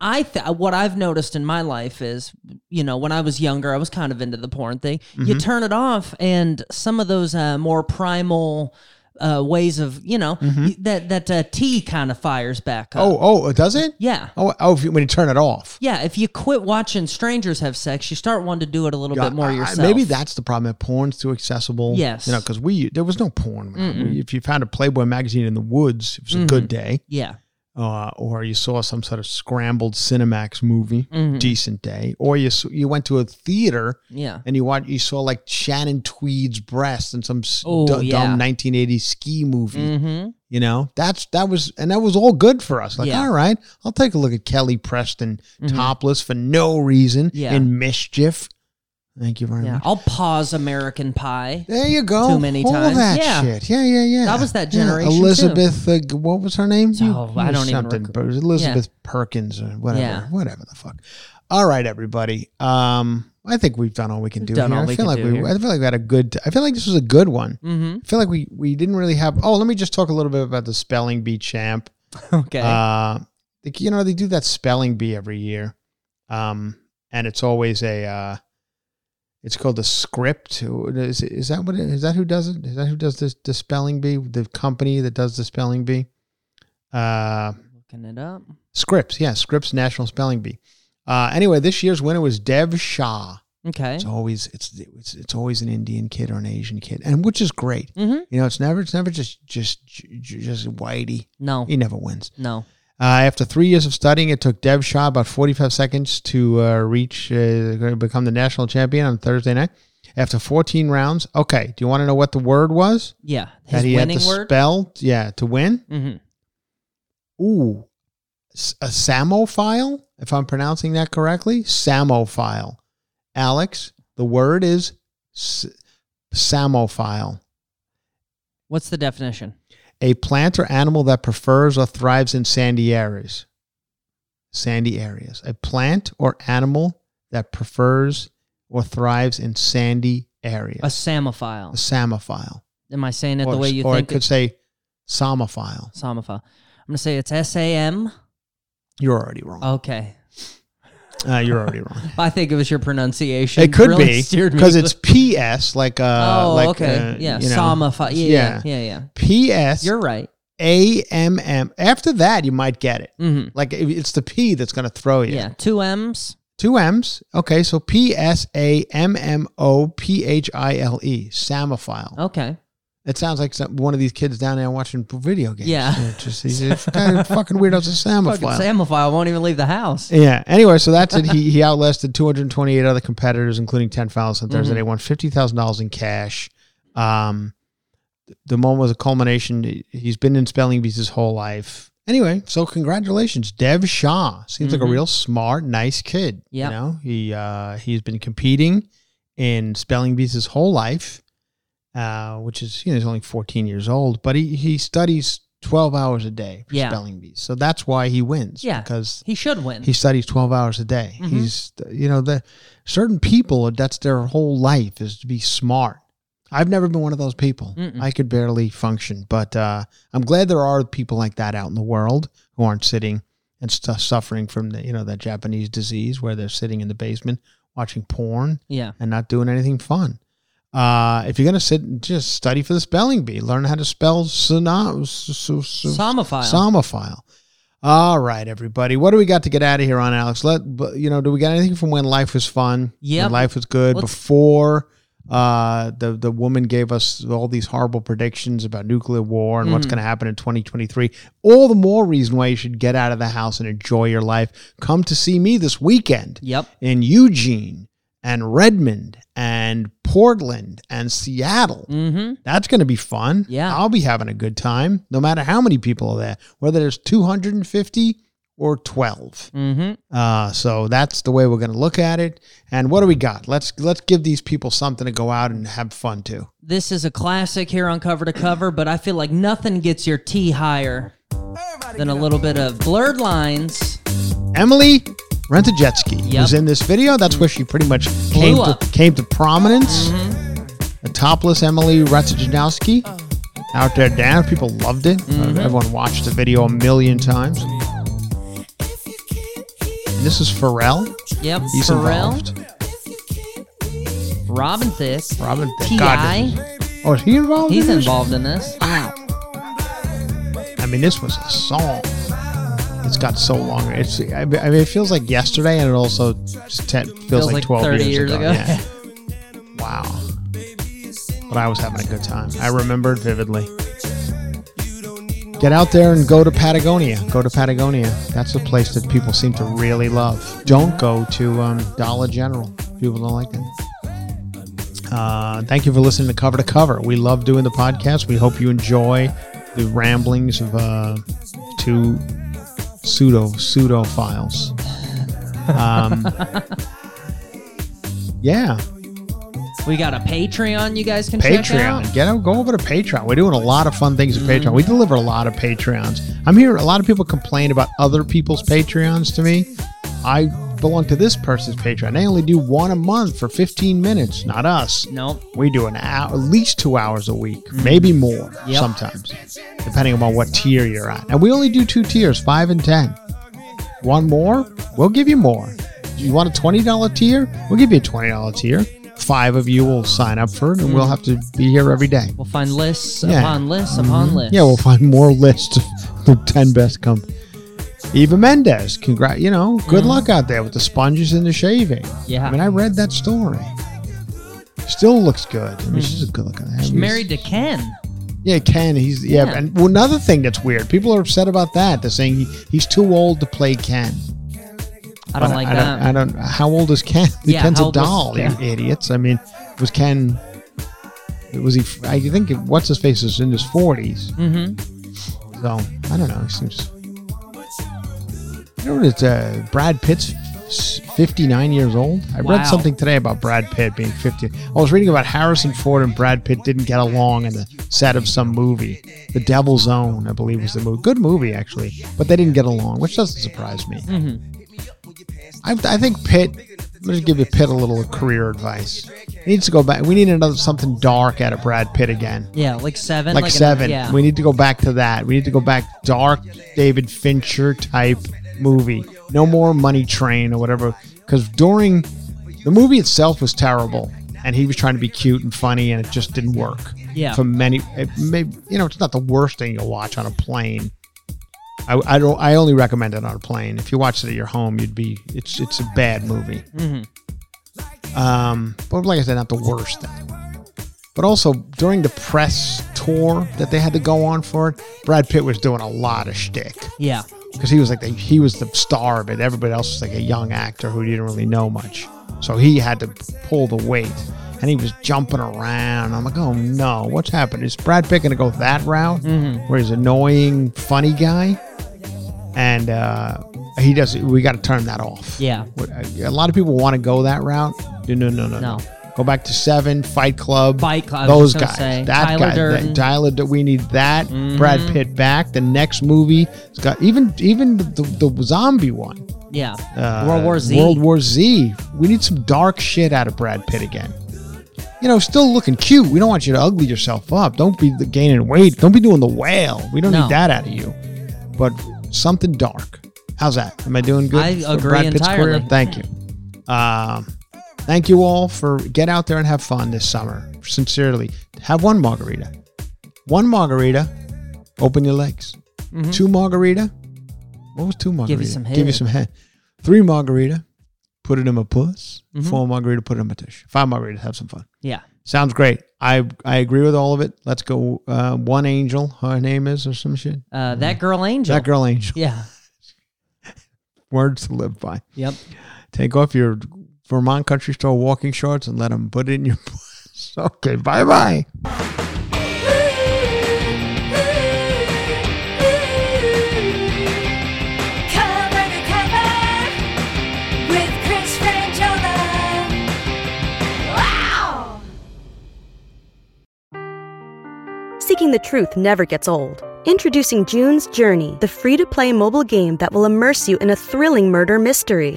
Speaker 2: I th- what I've noticed in my life is, you know, when I was younger, I was kind of into the porn thing.
Speaker 1: Mm-hmm.
Speaker 2: You turn it off, and some of those uh, more primal. Uh, ways of you know y- that that uh, T kind of fires back up.
Speaker 1: Mm-hmm. oh, oh, does it?
Speaker 2: yeah,
Speaker 1: Oh, oh, if you, when you turn it off.
Speaker 2: yeah. If you quit watching strangers have sex, you start wanting to do it a little bit more
Speaker 1: I-
Speaker 2: yourself.
Speaker 1: maybe that's the problem. That porn's too accessible.
Speaker 2: Yes.
Speaker 1: you know, because we there was no porn. We- if you found a Playboy magazine in the woods, it was a good day.
Speaker 2: yeah,
Speaker 1: Uh, or you saw some sort of scrambled Cinemax movie,
Speaker 2: Mm-hmm.
Speaker 1: decent day. Or you you went to a theater
Speaker 2: yeah.
Speaker 1: and you watch you saw like Shannon Tweed's breast in some
Speaker 2: Oh,
Speaker 1: du-
Speaker 2: yeah.
Speaker 1: dumb 1980s ski movie.
Speaker 2: Mm-hmm.
Speaker 1: You know, that's that was and that was all good for us. Like,
Speaker 2: Yeah.
Speaker 1: all right, I'll take a look at Kelly Preston topless for no reason
Speaker 2: Yeah.
Speaker 1: in mischief. Thank you very
Speaker 2: Yeah,
Speaker 1: much.
Speaker 2: I'll pause American Pie.
Speaker 1: There you go.
Speaker 2: Too many
Speaker 1: All
Speaker 2: times.
Speaker 1: that
Speaker 2: Yeah.
Speaker 1: shit. Yeah, yeah, yeah.
Speaker 2: That was that
Speaker 1: Yeah,
Speaker 2: generation, too.
Speaker 1: Elizabeth, uh, what was her name?
Speaker 2: Oh, I don't even
Speaker 1: something,
Speaker 2: rec-
Speaker 1: it was Elizabeth Perkins or whatever.
Speaker 2: Yeah.
Speaker 1: Whatever the fuck. All right, everybody. Um, I think we've done all we can do
Speaker 2: done
Speaker 1: here.
Speaker 2: all
Speaker 1: I feel
Speaker 2: can
Speaker 1: like
Speaker 2: do
Speaker 1: we.
Speaker 2: here.
Speaker 1: I feel like we had a good. I feel like this was a good one.
Speaker 2: Mm-hmm.
Speaker 1: I feel like we we didn't really have. Oh, let me just talk a little bit about the spelling bee champ.
Speaker 2: Okay.
Speaker 1: Uh, you know, they do that spelling bee every year. Um, and it's always a, uh, it's called the script. Is, is that what it, is that who does it? Is that who does this, the spelling bee? The company that does the spelling bee? Uh,
Speaker 2: Looking it up.
Speaker 1: Scripps. Yeah. Scripps National Spelling Bee. Uh, anyway, this year's winner was Dev Shah.
Speaker 2: Okay.
Speaker 1: It's always, it's, it's, it's always an Indian kid or an Asian kid. And which is great.
Speaker 2: Mm-hmm.
Speaker 1: You know, it's never, it's never just, just, just whitey.
Speaker 2: No.
Speaker 1: He never wins.
Speaker 2: No.
Speaker 1: Uh, after three years of studying, it took Dev Shah about 45 seconds to uh, reach, uh, become the national champion on Thursday night. After 14 rounds, okay. Do you want to know what the word was
Speaker 2: Yeah.
Speaker 1: that
Speaker 2: His
Speaker 1: he had
Speaker 2: winning
Speaker 1: to
Speaker 2: word.
Speaker 1: spell? Yeah, to win.
Speaker 2: mm-hmm.
Speaker 1: Ooh, a psammophile. If I'm pronouncing that correctly, psammophile. Alex, the word is s- psammophile.
Speaker 2: What's the definition?
Speaker 1: A plant or animal that prefers or thrives in sandy areas. Sandy areas. A plant or animal that prefers or thrives in sandy areas.
Speaker 2: A psammophile.
Speaker 1: A psammophile.
Speaker 2: Am I saying it
Speaker 1: or
Speaker 2: the way you
Speaker 1: or
Speaker 2: think?
Speaker 1: I could say somophile.
Speaker 2: psammophile. I'm gonna say it's S A M.
Speaker 1: You're already wrong.
Speaker 2: Okay.
Speaker 1: Uh, you're already wrong.
Speaker 2: I think it was your pronunciation.
Speaker 1: It could
Speaker 2: really
Speaker 1: be because it's PS, like uh,
Speaker 2: oh,
Speaker 1: like
Speaker 2: okay.
Speaker 1: uh,
Speaker 2: yeah.
Speaker 1: you know,
Speaker 2: Psammophile. Yeah. Yeah. Yeah. yeah.
Speaker 1: PS
Speaker 2: You're right.
Speaker 1: A M M. After that, you might get it.
Speaker 2: Mm-hmm.
Speaker 1: Like it's the P that's going to throw you.
Speaker 2: Yeah. Two M's.
Speaker 1: Two M's. Okay, so P S A M M O P H I L E. Psammophile.
Speaker 2: Okay.
Speaker 1: It sounds like some, one of these kids down there watching video games.
Speaker 2: Yeah.
Speaker 1: Just he's a kind of fucking weirdo's a
Speaker 2: Fucking
Speaker 1: Psammophile.
Speaker 2: psammophile won't even leave the house.
Speaker 1: Yeah. Anyway, so that's it. He he outlasted 228 other competitors, including 10 fouls on Thursday. They won fifty thousand dollars in cash. Um, the moment was a culmination. He's been in spelling bees his whole life. Anyway, so congratulations, Dev Shah. Seems like a
Speaker 2: Mhm.
Speaker 1: real smart, nice kid.
Speaker 2: Yep.
Speaker 1: You know, he uh, he's been competing in spelling bees his whole life, uh, which is you know he's only 14 years old, but he he studies 12 hours a day for
Speaker 2: Yeah.
Speaker 1: spelling bees. So that's why he wins.
Speaker 2: Yeah.
Speaker 1: because
Speaker 2: He should win.
Speaker 1: he studies 12 hours a day.
Speaker 2: Mhm.
Speaker 1: He's, you know, the certain people, that's their whole life is to be smart. I've never been one of those people.
Speaker 2: Mm-mm.
Speaker 1: I could barely function, but uh, I'm glad there are people like that out in the world who aren't sitting and stu suffering from the, you know, that Japanese disease where they're sitting in the basement watching porn
Speaker 2: yeah.
Speaker 1: and not doing anything fun. Uh, if you're gonna sit and just study for the spelling bee, learn how to spell sono- so- so- so-
Speaker 2: Somophile.
Speaker 1: All right, everybody. What do we got to get out of here on, Alex? Let you know. Do we got anything from when life was fun? When life was good
Speaker 2: Let's-
Speaker 1: before uh, the the woman gave us all these horrible predictions about nuclear war and
Speaker 2: Mm-hmm.
Speaker 1: what's going to happen in 2023. All the more reason why you should get out of the house and enjoy your life. Come to see me this weekend
Speaker 2: Yep.
Speaker 1: in Eugene and Redmond and Portland and Seattle.
Speaker 2: Mm-hmm.
Speaker 1: That's going to be fun.
Speaker 2: Yeah.
Speaker 1: I'll be having a good time no matter how many people are there, whether there's 250 or 12.
Speaker 2: Mm-hmm.
Speaker 1: Uh, so that's the way we're going to look at it. And what do we got? Let's let's give these people something to go out and have fun too.
Speaker 2: This is a classic here on cover to cover, but I feel like nothing gets your T higher than a little bit of blurred lines.
Speaker 1: Emily Ratajkowski
Speaker 2: Yep.
Speaker 1: was in this video. That's where she pretty much came to, came to prominence.
Speaker 2: Mm-hmm.
Speaker 1: A topless Emily Ratajkowski out there down. People loved it. Uh,
Speaker 2: Mm-hmm.
Speaker 1: everyone watched the video a million times. And this is Pharrell.
Speaker 2: Yep.
Speaker 1: He's
Speaker 2: Pharrell,
Speaker 1: involved.
Speaker 2: Robin Thicke,
Speaker 1: Robin Thicke.
Speaker 2: T.I.
Speaker 1: Oh, is he involved?
Speaker 2: He's
Speaker 1: in
Speaker 2: involved in this.
Speaker 1: Wow. I mean, this was a song. It's got so long. It's. I mean, it feels like yesterday, and it also just ten, feels,
Speaker 2: Feels
Speaker 1: like,
Speaker 2: like
Speaker 1: twelve
Speaker 2: 30
Speaker 1: years,
Speaker 2: years
Speaker 1: ago.
Speaker 2: ago.
Speaker 1: Yeah. wow. But I was having a good time. I remember it vividly. Get out there and go to Patagonia. Go to Patagonia. That's a place that people seem to really love. Don't go to um, Dollar General. People don't like it. Uh, thank you for listening to Cover to Cover. We love doing the podcast. We hope you enjoy the ramblings of uh, two pseudo pseudo files. Um, yeah,
Speaker 2: We got a Patreon you guys can check out.
Speaker 1: Patreon. Get out, go over to Patreon. We're doing a lot of fun things at Patreon. We deliver a lot of Patreons. I'm here. A lot of people complain about other people's Patreons to me. I belong to this person's Patreon. They only do one a month for 15 minutes. Not us.
Speaker 2: Nope.
Speaker 1: We do an hour, at least two hours a week, mm-hmm. maybe more
Speaker 2: Yep.
Speaker 1: sometimes, depending on what tier you're at. And we only do two tiers, five and ten. One more, we'll give you more. You want a twenty dollar tier? We'll give you a twenty dollar tier. Five of you will sign up for it, and we'll mm-hmm. have to be here every day.
Speaker 2: We'll find lists
Speaker 1: Yeah.
Speaker 2: upon lists mm-hmm. upon lists.
Speaker 1: Yeah, we'll find more lists of the ten best come. Eva Mendes, congrats! You know, good luck out there with the sponges and the shaving.
Speaker 2: Yeah.
Speaker 1: I mean, I read that story. Still looks good. I mean, she's a good looking.
Speaker 2: She's married to Ken.
Speaker 1: Yeah, Ken. He's yeah,
Speaker 2: Yeah.
Speaker 1: and another thing that's weird. People are upset about that. They're saying he, he's too old to play Ken.
Speaker 2: I don't
Speaker 1: But
Speaker 2: like
Speaker 1: I
Speaker 2: that.
Speaker 1: Don't, I don't. How old is Ken?
Speaker 2: Yeah,
Speaker 1: Ken's a
Speaker 2: old was-
Speaker 1: doll.
Speaker 2: yeah.
Speaker 1: You idiots. I mean, was Ken? Was he? I think what's his face is in his 40s
Speaker 2: mm-hmm.
Speaker 1: So I don't know. He seems. You know what? It's uh, Brad Pitt's fifty nine years old. I
Speaker 2: Wow.
Speaker 1: read something today about Brad Pitt being fifty. I was reading about Harrison Ford and Brad Pitt didn't get along in the set of some movie. The Devil's Own, I believe, was the movie. Good movie actually, but they didn't get along, which doesn't surprise me. I, I think Pitt. I'm going to give you Pitt a little career advice. He needs to go back. We need another something dark out of Brad Pitt again
Speaker 2: Yeah, like seven.
Speaker 1: like,
Speaker 2: an-
Speaker 1: seven.
Speaker 2: yeah.
Speaker 1: We need to go back to that. We need to go back dark David Fincher type movie. No more Money Train or whatever. Because during the movie itself was terrible, and he was trying to be cute and funny, and it just didn't work.
Speaker 2: Yeah.
Speaker 1: For many, it may, you know, it's not the worst thing you'll watch on a plane. I, I don't. I only recommend it on a plane. If you watch it at your home, you'd be. It's it's a bad movie. Um, but like I said, not the worst thing. But also during the press tour that they had to go on for it, Brad Pitt was doing a lot of shtick
Speaker 2: yeah.
Speaker 1: Because he was like the, he was the star of it. Everybody else was like a young actor who didn't really know much, so he had to pull the weight. And he was jumping around. I'm like, oh no, what's happened? Is Brad Pitt gonna go that route, where he's annoying, funny guy? And uh, he does. We got to turn that off.
Speaker 2: Yeah.
Speaker 1: A lot of people want to go that route. No, no, no, no,
Speaker 2: No.
Speaker 1: Go back to Seven, Fight Club,
Speaker 2: Fight Club,
Speaker 1: Those guys,
Speaker 2: say.
Speaker 1: that
Speaker 2: Tyler
Speaker 1: guy,
Speaker 2: Durden.
Speaker 1: that, Tyler. We need that. Brad
Speaker 2: Mhm.
Speaker 1: Pitt back. The next movie, it's got even even the, the, the zombie one.
Speaker 2: Yeah.
Speaker 1: Uh,
Speaker 2: World War Z.
Speaker 1: World War Z. We need some dark shit out of Brad Pitt again. You know, still looking cute. We don't want you to ugly yourself up. Don't be gaining weight. Don't be doing the whale. We don't
Speaker 2: No.
Speaker 1: need that out of you. But something dark. How's that? Am I doing good?
Speaker 2: I agree
Speaker 1: Brad Pitt's
Speaker 2: entirely.
Speaker 1: career? Thank you. Um, thank you all for get out there and have fun this summer. sincerely, have one margarita. One margarita, open your legs. Two margarita. What was two margarita?
Speaker 2: Give you some
Speaker 1: Give you
Speaker 2: head.
Speaker 1: some head. Three margarita, put it in my puss.
Speaker 2: Mm-hmm.
Speaker 1: Four margarita, put it in my tush. Five margarita, have some fun.
Speaker 2: Yeah.
Speaker 1: Sounds great. I I agree with all of it. Let's go. Uh, one angel, her name is, or some shit.
Speaker 2: Uh, that girl angel.
Speaker 1: That girl angel.
Speaker 2: Yeah.
Speaker 1: Words to live by.
Speaker 2: Yep.
Speaker 1: Take off your Vermont country store walking shorts and let them put it in your puss. Okay, bye bye.
Speaker 4: Cover to cover with Chris Franjola. Wow!
Speaker 5: Seeking the truth never gets old. Introducing June's Journey, the free to play mobile game that will immerse you in a thrilling murder mystery.